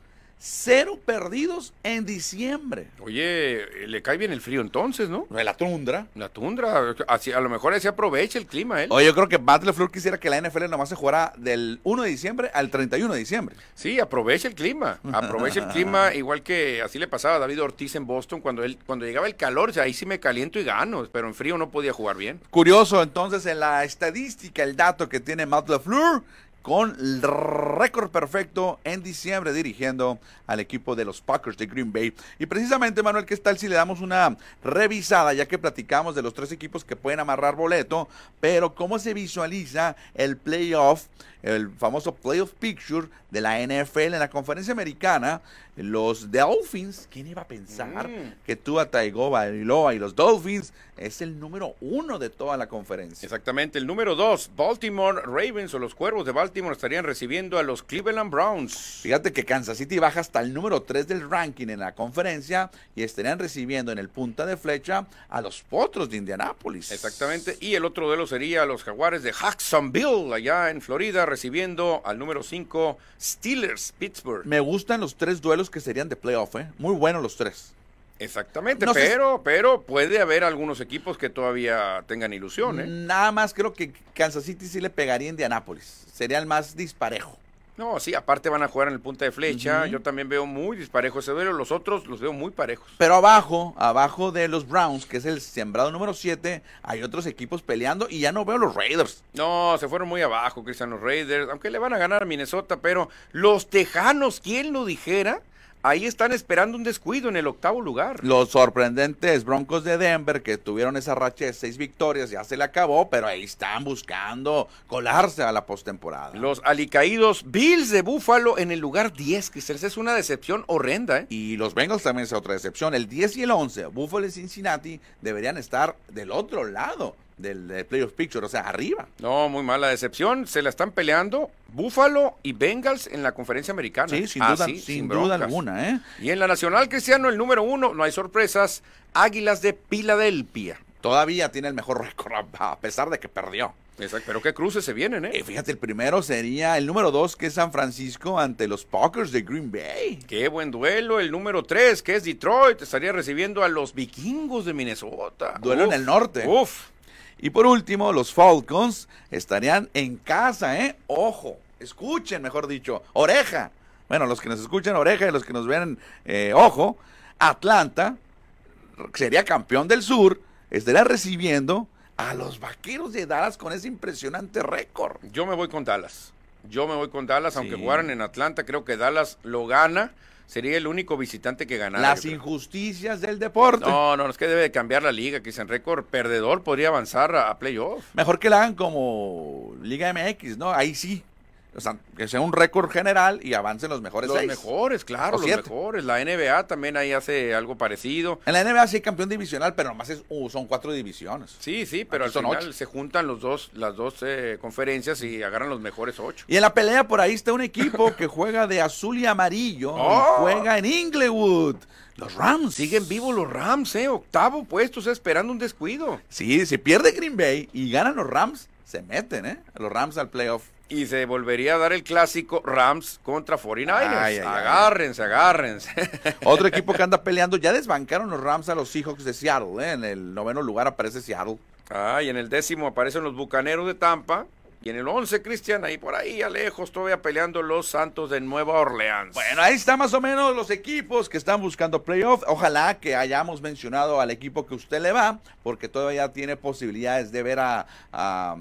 Cero perdidos en diciembre. Oye, le cae bien el frío entonces, ¿no? La tundra. La tundra. Así, a lo mejor así aprovecha el clima, ¿eh? Oye, yo creo que Matt LeFleur quisiera que la NFL nomás se jugara del 1 de diciembre al 31 de diciembre. Sí, aprovecha el clima. Aprovecha el clima, igual que así le pasaba a David Ortiz en Boston cuando él cuando llegaba el calor, o sea, ahí sí me caliento y gano, pero en frío no podía jugar bien. Curioso, entonces, en la estadística, el dato que tiene Matt LeFleur con récord perfecto en diciembre dirigiendo al equipo de los Packers de Green Bay. Y precisamente, Manuel, ¿qué tal si le damos una revisada, ya que platicamos de los tres equipos que pueden amarrar boleto, pero cómo se visualiza el playoff, el famoso playoff picture de la NFL en la conferencia americana? Los Dolphins, ¿quién iba a pensar mm. que Tua Tagovailoa y los Dolphins es el número uno de toda la conferencia? Exactamente, el número dos, Baltimore Ravens o los Cuervos de Baltimore estarían recibiendo a los Cleveland Browns. Fíjate que Kansas City baja hasta el número tres del ranking en la conferencia y estarían recibiendo en el punta de flecha a los Potros de Indianápolis. Exactamente, y el otro duelo sería los Jaguares de Jacksonville, allá en Florida, recibiendo al número cinco Steelers, Pittsburgh. Me gustan los tres duelos que serían de playoff, ¿eh? Muy buenos los tres. Exactamente, pero, pero puede haber algunos equipos que todavía tengan ilusión. ¿eh? Nada más creo que Kansas City sí le pegaría a Indianapolis. Sería el más disparejo. No, sí, aparte van a jugar en el punta de flecha. Yo también veo muy disparejo ese duelo. Los otros los veo muy parejos. Pero abajo, abajo de los Browns, que es el sembrado número 7, hay otros equipos peleando y ya no veo los Raiders. No, se fueron muy abajo, Cristian, los Raiders. Aunque le van a ganar a Minnesota, pero los Tejanos, ¿quién lo dijera? Ahí están esperando un descuido en el octavo lugar. Los sorprendentes Broncos de Denver que tuvieron esa racha de seis victorias ya se le acabó, pero ahí están buscando colarse a la postemporada. Los alicaídos Bills de Buffalo en el lugar 10, que es una decepción horrenda. ¿eh? Y los Bengals también es otra decepción. El 10 y el 11, Buffalo y Cincinnati deberían estar del otro lado del, Playoff Picture, o sea, arriba. No, muy mala decepción. Se la están peleando Buffalo y Bengals en la conferencia americana. Sí, sin duda, sin, duda alguna. ¿eh? Y en la Nacional Cristiano, el número uno, no hay sorpresas, Águilas de Filadelfia. Todavía tiene el mejor récord, a pesar de que perdió. Exacto, pero qué cruces se vienen, ¿eh? ¿eh? Fíjate, el primero sería el número dos, que es San Francisco, ante los Packers de Green Bay. Qué buen duelo. El número tres, que es Detroit, estaría recibiendo a los vikingos de Minnesota. Duelo en el norte. Uf. Y por último, los Falcons estarían en casa, ¿eh? Ojo, escuchen, mejor dicho, oreja. Bueno, los que nos escuchan, oreja, y los que nos ven, eh, ojo. Atlanta sería campeón del sur, estaría recibiendo a los vaqueros de Dallas con ese impresionante récord. Yo me voy con Dallas. Yo me voy con Dallas, aunque jugaran en Atlanta, creo que Dallas lo gana. Sería el único visitante que ganara. Las injusticias del deporte. No, no, es que debe de cambiar la liga, que en récord perdedor podría avanzar a, a playoff. Mejor que la hagan como Liga MX, ¿no? Ahí sí. O sea, que sea un récord general y avancen los mejores Los seis. mejores, claro, O los siete. mejores. La NBA también ahí hace algo parecido. En la NBA sí hay campeón divisional, pero nomás es, uh, son cuatro divisiones. Sí, sí, pero Aquí al son final ocho. se juntan los dos, las dos eh, conferencias y agarran los mejores ocho. Y en la pelea por ahí está un equipo que juega de azul y amarillo. y ¡Oh! juega en Inglewood. Los Rams. Siguen vivos los Rams, ¿eh? Octavo puesto, o sea, esperando un descuido. Sí, si pierde Green Bay y ganan los Rams, se meten, ¿eh? Los Rams al playoff. Y se volvería a dar el clásico Rams contra 49ers. Ay, ay, ay. agárrense, agárrense. Otro equipo que anda peleando, ya desbancaron los Rams a los Seahawks de Seattle, ¿eh? En el noveno lugar aparece Seattle. Ah, y en el décimo aparecen los Bucaneros de Tampa. Y en el once, Cristian, ahí por ahí, a lejos, todavía peleando los Santos de Nueva Orleans. Bueno, ahí está más o menos los equipos que están buscando playoff. Ojalá que hayamos mencionado al equipo que usted le va, porque todavía tiene posibilidades de ver a, a,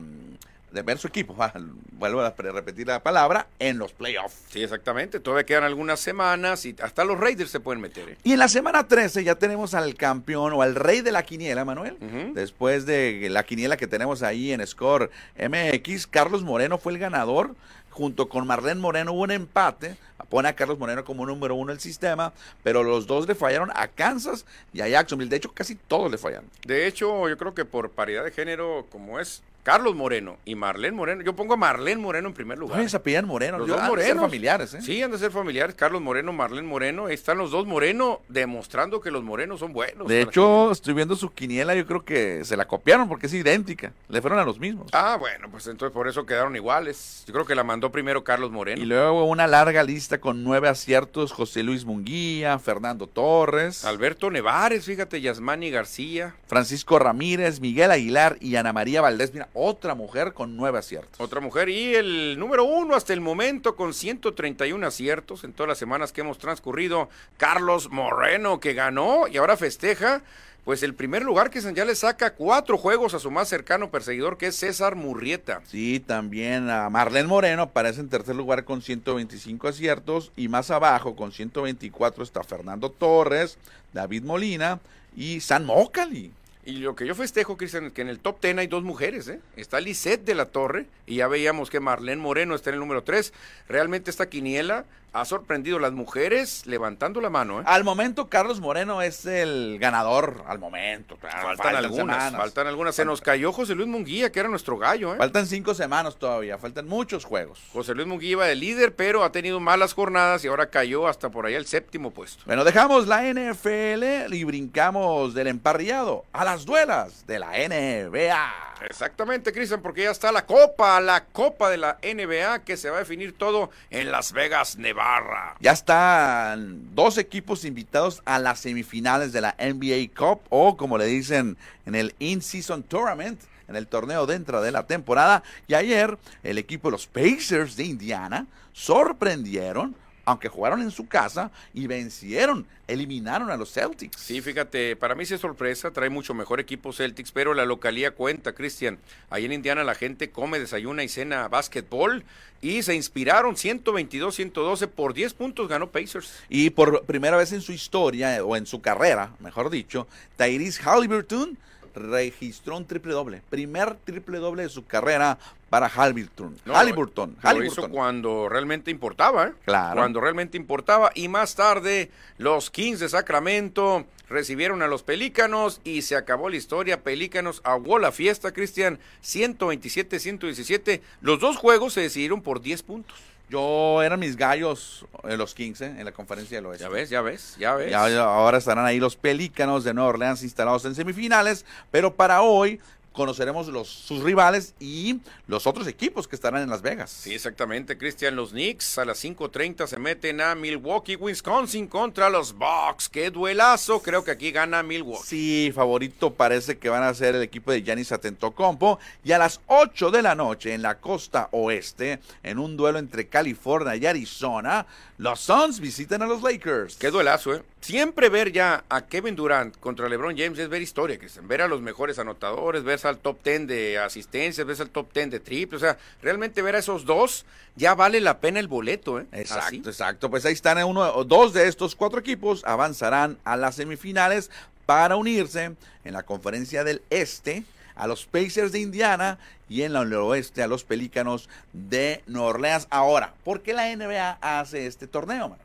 de ver su equipo. va, Vuelvo a repetir la palabra en los playoffs. Sí, exactamente. Todavía quedan algunas semanas y hasta los Raiders se pueden meter. ¿eh? Y en la semana 13 ya tenemos al campeón o al rey de la quiniela, Manuel. Después de la quiniela que tenemos ahí en Score MX, Carlos Moreno fue el ganador. Junto con Marlene Moreno hubo un empate. Pone a Carlos Moreno como número uno del sistema. Pero los dos le fallaron a Kansas y a Jacksonville. De hecho, casi todos le fallaron. De hecho, yo creo que por paridad de género, como es Carlos Moreno y Marlene Moreno, yo pongo a Marlene Moreno en primer lugar. Se apellidan Moreno. Los Yo- dos han de ser morenos. familiares, ¿eh? Sí, han de ser familiares. Carlos Moreno, Marlene Moreno. Ahí están los dos Moreno demostrando que los morenos son buenos. De hecho, estoy viendo su quiniela. Yo creo que se la copiaron porque es idéntica. Le fueron a los mismos. Ah, bueno, pues entonces por eso quedaron iguales. Yo creo que la mandó primero Carlos Moreno. Y luego una larga lista con nueve aciertos, José Luis Munguía, Fernando Torres, Alberto Nevares, fíjate, Yasmani García. Francisco Ramírez, Miguel Aguilar y Ana María Valdés. Mira, otra mujer con nueve aciertos. Otra mujer y el número uno hasta el momento con 131 aciertos en todas las semanas que hemos transcurrido, Carlos Moreno, que ganó y ahora festeja, pues el primer lugar que ya le saca cuatro juegos a su más cercano perseguidor, que es César Murrieta. Sí, también a Marlene Moreno aparece en tercer lugar con 125 aciertos y más abajo con 124 está Fernando Torres, David Molina y San Mocali. Y lo que yo festejo, Cristian, es que en el top 10 hay dos mujeres, ¿eh? Está Lisette de la Torre y ya veíamos que Marlene Moreno está en el número 3. Realmente esta quiniela ha sorprendido a las mujeres levantando la mano, ¿eh? Al momento Carlos Moreno es el ganador, al momento. claro, Faltan, algunas, semanas. faltan algunas. Se nos cayó José Luis Munguía, que era nuestro gallo, ¿eh? Faltan cinco semanas todavía, faltan muchos juegos. José Luis Munguía iba de líder, pero ha tenido malas jornadas y ahora cayó hasta por allá el séptimo puesto. Bueno, dejamos la NFL y brincamos del emparrillado a las duelas de la NBA. Exactamente, Cristian, porque ya está la Copa, la Copa de la NBA, que se va a definir todo en Las Vegas, Nevada. Ya están dos equipos invitados a las semifinales de la NBA Cup o como le dicen en el In-Season Tournament, en el torneo dentro de la temporada. Y ayer el equipo de los Pacers de Indiana sorprendieron, aunque jugaron en su casa y vencieron, eliminaron a los Celtics. Sí, fíjate, para mí sí es sorpresa, trae mucho mejor equipo Celtics, pero la localía cuenta, Cristian. Ahí en Indiana la gente come, desayuna y cena básquetbol y se inspiraron 122-112 por 10 puntos ganó Pacers. Y por primera vez en su historia, o en su carrera, mejor dicho, Tyrese Halliburton registró un triple doble. Primer triple doble de su carrera para Halliburton. No, Halliburton. Lo hizo Halliburton. cuando realmente importaba, ¿eh? Claro. Cuando realmente importaba. Y más tarde, los Kings de Sacramento recibieron a los Pelícanos y se acabó la historia. Pelícanos aguó la fiesta, Cristian. 127-117. Los dos juegos se decidieron por 10 puntos. Yo eran mis gallos en los Kings, ¿eh? en la conferencia del oeste. Ya ves, ya ves, ya ves. Y ahora ahora estarán ahí los Pelícanos de Nueva Orleans instalados en semifinales, pero para hoy conoceremos los, sus rivales y los otros equipos que estarán en Las Vegas. Sí, exactamente, Cristian. Los Knicks a las 5.30 se meten a Milwaukee, Wisconsin contra los Bucks. ¡Qué duelazo! Creo que aquí gana Milwaukee. Sí, favorito parece que van a ser el equipo de Giannis Atentocompo. Y a las 8 de la noche en la costa oeste, en un duelo entre California y Arizona, los Suns visitan a los Lakers. Qué duelazo, ¿eh? Siempre ver ya a Kevin Durant contra LeBron James es ver historia, Cristian. Ver a los mejores anotadores, ver al top 10 de asistencias, ver al top 10 de triple. O sea, realmente ver a esos dos ya vale la pena el boleto, ¿eh? Exacto, Así. exacto. Pues ahí están uno, dos de estos cuatro equipos avanzarán a las semifinales para unirse en la conferencia del Este a los Pacers de Indiana y en el oeste a los Pelícanos de Nueva Orleans. Ahora, ¿por qué la NBA hace este torneo? man?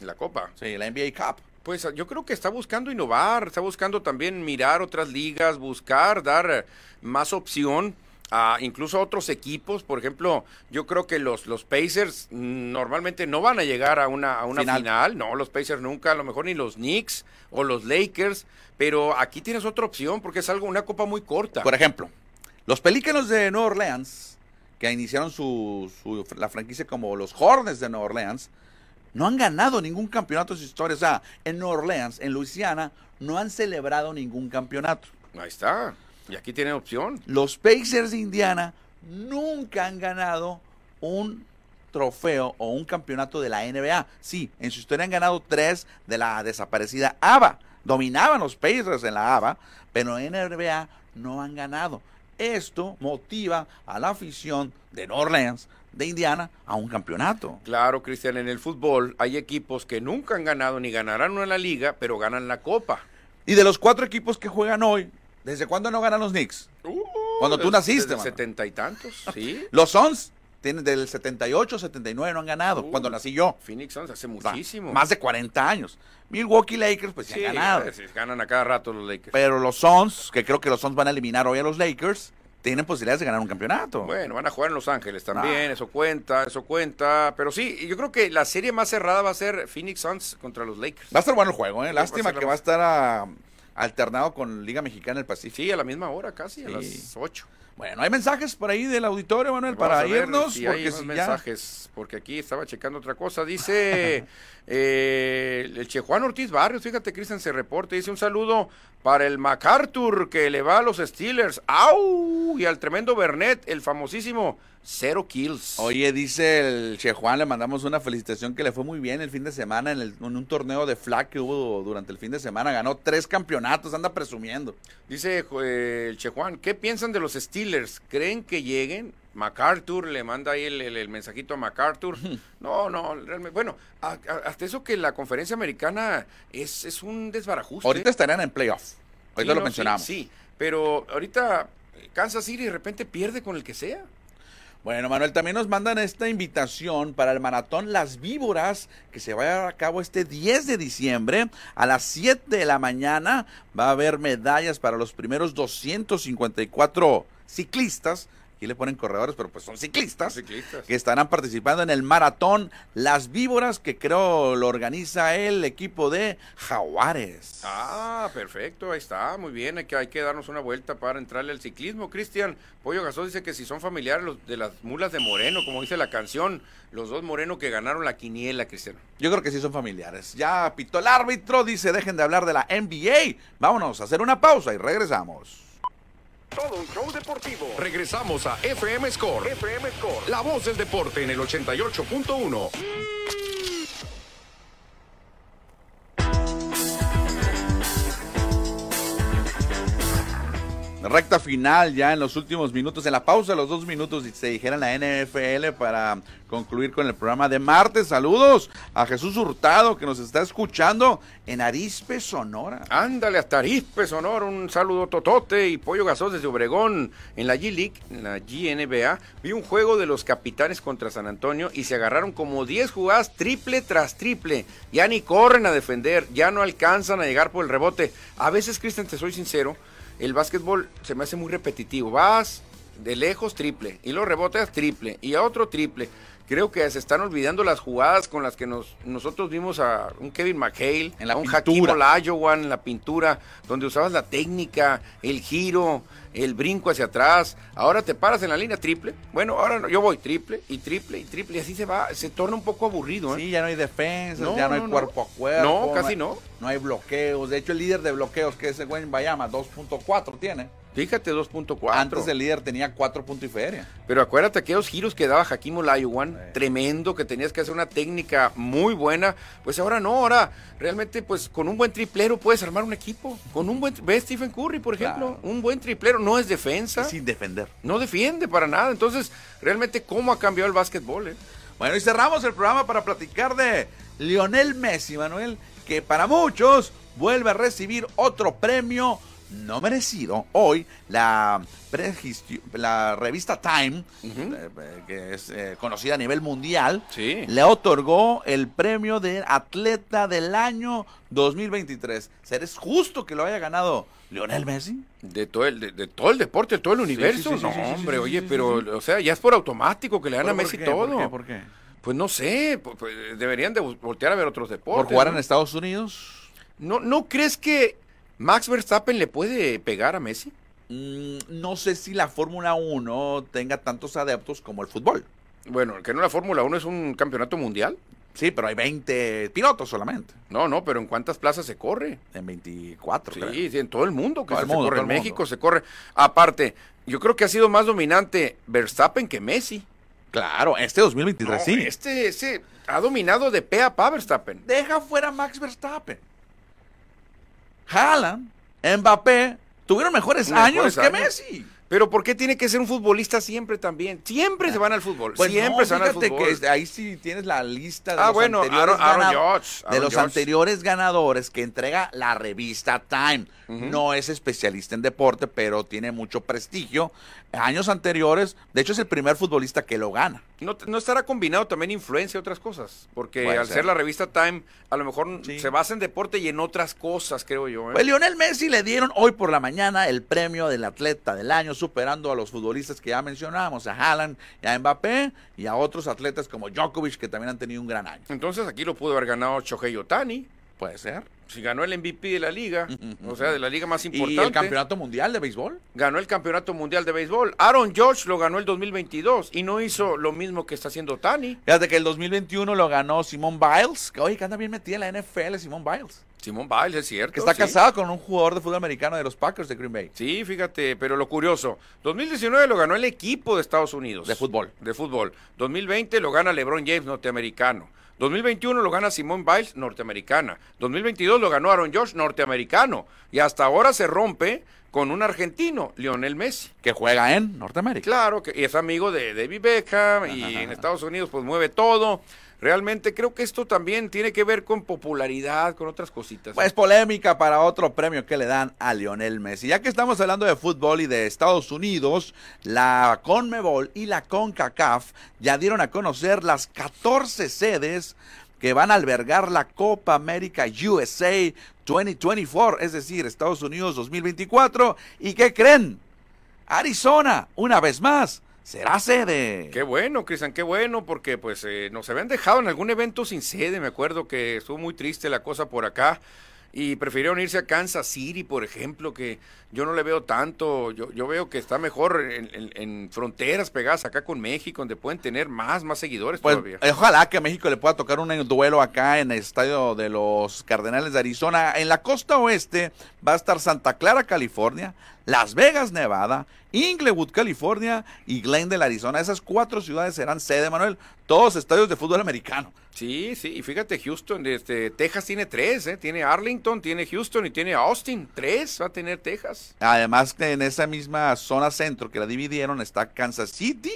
La Copa. Sí, la NBA Cup. Pues yo creo que está buscando innovar, está buscando también mirar otras ligas, buscar dar más opción a incluso a otros equipos. Por ejemplo, yo creo que los, los Pacers normalmente no van a llegar a una, a una Final. final. No, los Pacers nunca, a lo mejor ni los Knicks o los Lakers. Pero aquí tienes otra opción porque es algo, una copa muy corta. Por ejemplo, los Pelícanos de Nueva Orleans, que iniciaron su, su- la franquicia como los Hornets de Nueva Orleans, no han ganado ningún campeonato en su historia. O sea, en Nueva Orleans, en Luisiana, no han celebrado ningún campeonato. Ahí está. Y aquí tienen opción. Los Pacers de Indiana nunca han ganado un trofeo o un campeonato de la NBA. Sí, en su historia han ganado tres de la desaparecida ABA. Dominaban los Pacers en la ABA, pero en NBA no han ganado. Esto motiva a la afición de New Orleans, de Indiana, a un campeonato. Claro, Cristian, en el fútbol hay equipos que nunca han ganado ni ganarán una en la liga, pero ganan la copa. Y de los cuatro equipos que juegan hoy, ¿desde cuándo no ganan los Knicks? Cuando tú Desde- naciste, desde setenta y tantos, sí. Los Suns tienen del 78, 79 no han ganado, Uh. cuando nací yo. Phoenix Suns hace O sea, muchísimo. Más de 40 años. Milwaukee Lakers, pues sí, han ganado. ganan a cada rato los Lakers. Pero los Suns, que creo que los Suns van a eliminar hoy a los Lakers, tienen posibilidades de ganar un campeonato. Bueno, van a jugar en Los Ángeles también, Ah. eso cuenta, eso cuenta. Pero sí, yo creo que la serie más cerrada va a ser Phoenix Suns contra los Lakers. Va a estar bueno el juego, ¿eh? Lástima va que va a estar ah, alternado con Liga Mexicana del Pacífico. Sí, a la misma hora casi, a las 8. Bueno, hay mensajes por ahí del auditorio, Manuel, Vamos para irnos. si hay porque si ya... mensajes, porque aquí estaba checando otra cosa. Dice eh, el Che Juan Ortiz Barrios, fíjate, Cristian se reporta, dice un saludo para el MacArthur que le va a los Steelers. ¡Au! Y al tremendo Bernet, el famosísimo Cero Kills. Oye, dice el Che Juan, le mandamos una felicitación que le fue muy bien el fin de semana en, el- en un torneo de flag que hubo durante el fin de semana. Ganó tres campeonatos, anda presumiendo. Dice eh, el Che Juan, ¿qué piensan de los Steelers? ¿Creen que lleguen? MacArthur le manda ahí el, el- el mensajito a MacArthur. No, no, realmente. Bueno, a- a- hasta eso que la conferencia americana es, es un desbarajuste. Ahorita estarían en playoff. Ahorita Sí, lo no, mencionamos. Sí, sí, pero ahorita Kansas City de repente pierde con el que sea. Bueno, Manuel, también nos mandan esta invitación para el maratón Las Víboras, que se va a llevar a cabo este 10 de diciembre a las 7 de la mañana. Va a haber medallas para los primeros 254 ciclistas. Aquí le ponen corredores, pero pues son ciclistas. Ciclistas. Que estarán participando en el maratón Las Víboras, que creo lo organiza el equipo de Jaguares. Ah, perfecto, ahí está, muy bien, hay que, hay que darnos una vuelta para entrarle al ciclismo. Cristian, Pollo Gasol dice que si son familiares los, de las mulas de Moreno, como dice la canción, los dos Moreno que ganaron la quiniela, Cristian. Yo creo que sí son familiares. Ya pitó el árbitro, dice dejen de hablar de la NBA. Vámonos a hacer una pausa y regresamos. Todo un show deportivo. Regresamos a FM Score. FM Score. La voz del deporte en el 88.1. Recta final ya en los últimos minutos, en la pausa de los dos minutos, se dijera la NFL para concluir con el programa de martes. Saludos a Jesús Hurtado que nos está escuchando en Arispe, Sonora. Ándale, hasta Arispe, Sonor, un saludo totote y Pollo Gasol desde Obregón. En la G-League, en la GNBA, vi un juego de los capitanes contra San Antonio y se agarraron como 10 jugadas triple tras triple. Ya ni corren a defender, ya no alcanzan a llegar por el rebote. A veces, Cristian, te soy sincero, el básquetbol se me hace muy repetitivo. Vas de lejos triple y los rebotes triple y a otro triple. Creo que se están olvidando las jugadas con las que nos, nosotros vimos a un Kevin McHale, En la a un. Hakim Olajuwon en la pintura, donde usabas la técnica, el giro, el brinco hacia atrás. Ahora te paras en la línea triple. Bueno, ahora no, yo voy triple y triple y triple y así se va. Se torna un poco aburrido. ¿eh? Sí, ya no hay defensas, No, ya no hay no, cuerpo a cuerpo. No, casi hay- no. No hay bloqueos. De hecho, el líder de bloqueos, que es el buen Bayama, 2.4 tiene. Fíjate, 2.4. Antes el líder tenía 4 puntos y feria. Pero acuérdate aquellos giros que daba Hakim Olajuwon, tremendo, que tenías que hacer una técnica muy buena. Pues ahora no, ahora realmente pues con un buen triplero puedes armar un equipo. Con un buen... Ve Stephen Curry, por ejemplo, un buen triplero, no es defensa. sin defender. No defiende para nada. Entonces, realmente, ¿cómo ha cambiado el básquetbol? Eh? Bueno, y cerramos el programa para platicar de Lionel Messi, Manuel, que para muchos vuelve a recibir otro premio no merecido. Hoy la, la revista Time, eh, que es eh, conocida a nivel mundial, le otorgó el premio de atleta del año 2023. ¿Será justo que lo haya ganado Lionel Messi? De todo el, de, todo el deporte, de todo el universo. no, hombre, oye, pero, o sea, ya es por automático que le dan a Messi todo. ¿Por qué? Pues no sé, pues, deberían de voltear a ver otros deportes. ¿Por jugar en Estados Unidos? ¿No, ¿No crees que ¿Max Verstappen le puede pegar a Messi? Mm, no sé si la Fórmula 1 tenga tantos adeptos como el fútbol. Bueno, que no la Fórmula 1 es un campeonato mundial. Sí, pero hay 20 pilotos solamente. No, no, pero ¿en cuántas plazas se corre? En 24. Sí, sí en todo el mundo que se, corre. En México se corre. Aparte, yo creo que ha sido más dominante Verstappen que Messi. Claro, este 2023 sí. Este, este ha dominado de pe a pa Verstappen. Deja fuera Max Verstappen. Haaland, Mbappé, tuvieron mejores, años, que Messi. Pero ¿por qué tiene que ser un futbolista siempre también? Siempre se van al fútbol. Pues siempre se van al fútbol. Que ahí sí tienes la lista de ah, los, bueno, anteriores, de los anteriores ganadores que entrega la revista Time. No es especialista en deporte, pero tiene mucho prestigio. Años anteriores, de hecho es el primer futbolista que lo gana. ¿No, no estará combinado también influencia y otras cosas? Porque al ser. la revista Time, a lo mejor se basa en deporte y en otras cosas, creo yo. ¿eh? Pues Lionel Messi le dieron hoy por la mañana el premio del atleta del año, superando a los futbolistas que ya mencionábamos, a Haaland y a Mbappé y a otros atletas como Djokovic que también han tenido un gran año. Entonces aquí lo pudo haber ganado Shohei Otani. Puede ser. Si ganó el MVP de la liga, o sea, de la liga más importante. ¿Y el campeonato mundial de béisbol? Ganó el campeonato mundial de béisbol. Aaron George lo ganó el 2022 y no hizo lo mismo que está haciendo Tani. Fíjate que el 2021 lo ganó Simón Biles, que oye, que anda bien metida en la NFL, Simón Biles. Simón Biles, es cierto. Que está casado con un jugador de fútbol americano de los Packers de Green Bay. Sí, fíjate, pero lo curioso, 2019 lo ganó el equipo de Estados Unidos. De fútbol. De fútbol. 2020 lo gana LeBron James, norteamericano. 2021 lo gana Simone Biles, norteamericana. 2022 lo ganó Aaron George, norteamericano. Y hasta ahora se rompe con un argentino, Lionel Messi. Que juega en Norteamérica. Claro, que es amigo de David Beckham y en Estados Unidos pues mueve todo. Realmente creo que esto también tiene que ver con popularidad, con otras cositas. Pues polémica para otro premio que le dan a Lionel Messi. Ya que estamos hablando de fútbol y de Estados Unidos, la CONMEBOL y la CONCACAF ya dieron a conocer las 14 sedes que van a albergar la Copa América USA 2024, es decir, Estados Unidos 2024. ¿Y qué creen? Arizona, una vez más, será sede. Qué bueno, Cristian, qué bueno, porque pues eh, nos habían dejado en algún evento sin sede, me acuerdo que estuvo muy triste la cosa por acá y prefirieron irse a Kansas City, por ejemplo, que yo no le veo tanto, yo, yo veo que está mejor en, fronteras pegadas acá con México, donde pueden tener más, más seguidores pues, todavía. Ojalá que a México le pueda tocar un duelo acá en el estadio de los Cardenales de Arizona. En la costa oeste va a estar Santa Clara, California, Las Vegas, Nevada, Inglewood, California y Glendale, Arizona. Esas cuatro ciudades serán sede, Manuel, todos estadios de fútbol americano. Sí, sí, y fíjate, Houston, este, Texas tiene tres, ¿eh? tiene Arlington, tiene Houston y tiene Austin, tres va a tener Texas. Además, en esa misma zona centro que la dividieron está Kansas City,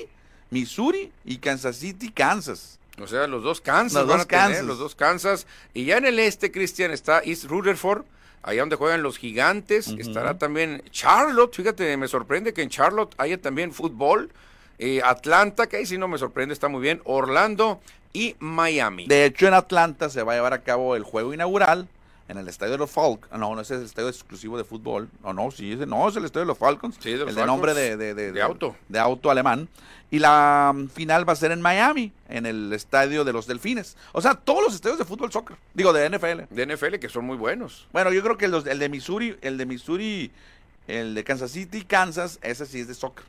Missouri y Kansas City, Kansas. O sea, los dos Kansas los dos Kansas. los dos Kansas. Y ya en el este, Cristian, está East Rutherford, allá donde juegan los gigantes. Estará también Charlotte, fíjate, me sorprende que en Charlotte haya también fútbol. Eh, Atlanta, que ahí sí no me sorprende, está muy bien. Orlando y Miami. De hecho, en Atlanta se va a llevar a cabo el juego inaugural en el estadio de los Falcons. No, no es el estadio exclusivo de fútbol. No, no, sí, no, es el estadio de los Falcons. Sí, de el de nombre de, de, de, auto. De auto alemán. Y la mm, final va a ser en Miami, en el estadio de los Delfines. O sea, todos los estadios de fútbol soccer. Digo, de NFL. De NFL, que son muy buenos. Bueno, yo creo que el de Missouri, el de Missouri, el de Kansas City, Kansas, ese sí es de soccer.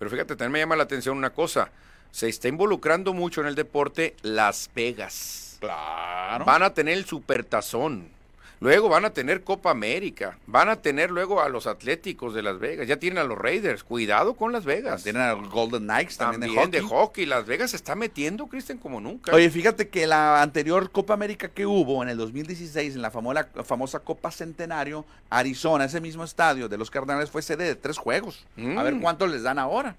Pero fíjate, también me llama la atención una cosa. Se está involucrando mucho en el deporte Las Vegas. Claro. Van a tener el supertazón Luego van a tener Copa América, van a tener luego a los Atléticos de Las Vegas, ya tienen a los Raiders, cuidado con Las Vegas. Tienen a los Golden Knights también, También de de hockey. hockey. Las Vegas se está metiendo, Cristian, como nunca. Oye, fíjate que la anterior Copa América que hubo en el 2016, en la famosa, famosa Copa Centenario, Arizona, ese mismo estadio de los Cardenales fue sede de tres juegos. A ver Mm. cuántos les dan ahora.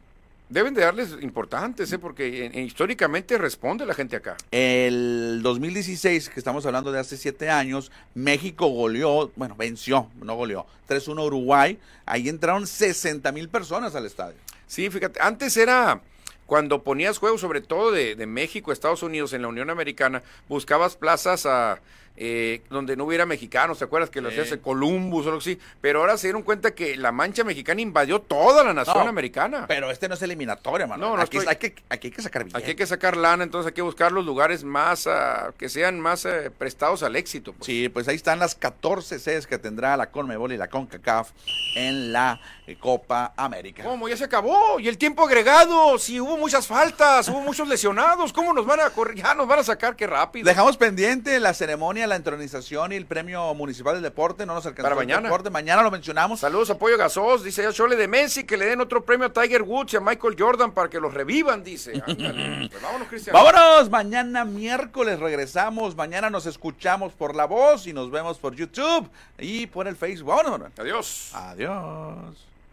Deben de darles importantes, ¿eh? porque eh, históricamente responde la gente acá. El 2016, que estamos hablando de hace siete años, México goleó, bueno, venció, no goleó, 3-1 Uruguay. Ahí entraron 60 mil personas al estadio. Sí, fíjate, antes era cuando ponías juegos, sobre todo de, de México, Estados Unidos, en la Unión Americana, buscabas plazas a, eh, donde no hubiera mexicanos, ¿te acuerdas que lo hacías en Columbus o algo así? Pero ahora se dieron cuenta que la mancha mexicana invadió toda la nación No, americana. Pero este no es eliminatoria, mano. No, no aquí, estoy- hay que, aquí hay que sacar bien. Aquí hay que sacar lana, entonces hay que buscar los lugares más, ah, que sean más eh, prestados al éxito. pues. Sí, pues ahí están las 14 sedes que tendrá la Conmebol y la CONCACAF en la Copa América. ¿Cómo? Ya se acabó. Y el tiempo agregado. Si hubo muchas faltas, hubo muchos lesionados. ¿Cómo nos van a correr? Ya nos van a sacar, qué rápido. Dejamos pendiente la ceremonia, la entronización y el premio municipal del deporte. No nos alcanzó Para el mañana. deporte. Mañana lo mencionamos. Saludos, apoyo Gasos. Dice ya Chole de Messi que le den otro premio a Tiger Woods y a Michael Jordan para que los revivan, dice. Ándale. Pues vámonos, Cristian. Vámonos, mañana miércoles regresamos. Mañana nos escuchamos por la voz y nos vemos por YouTube y por el Facebook. Vámonos. Adiós. Adiós.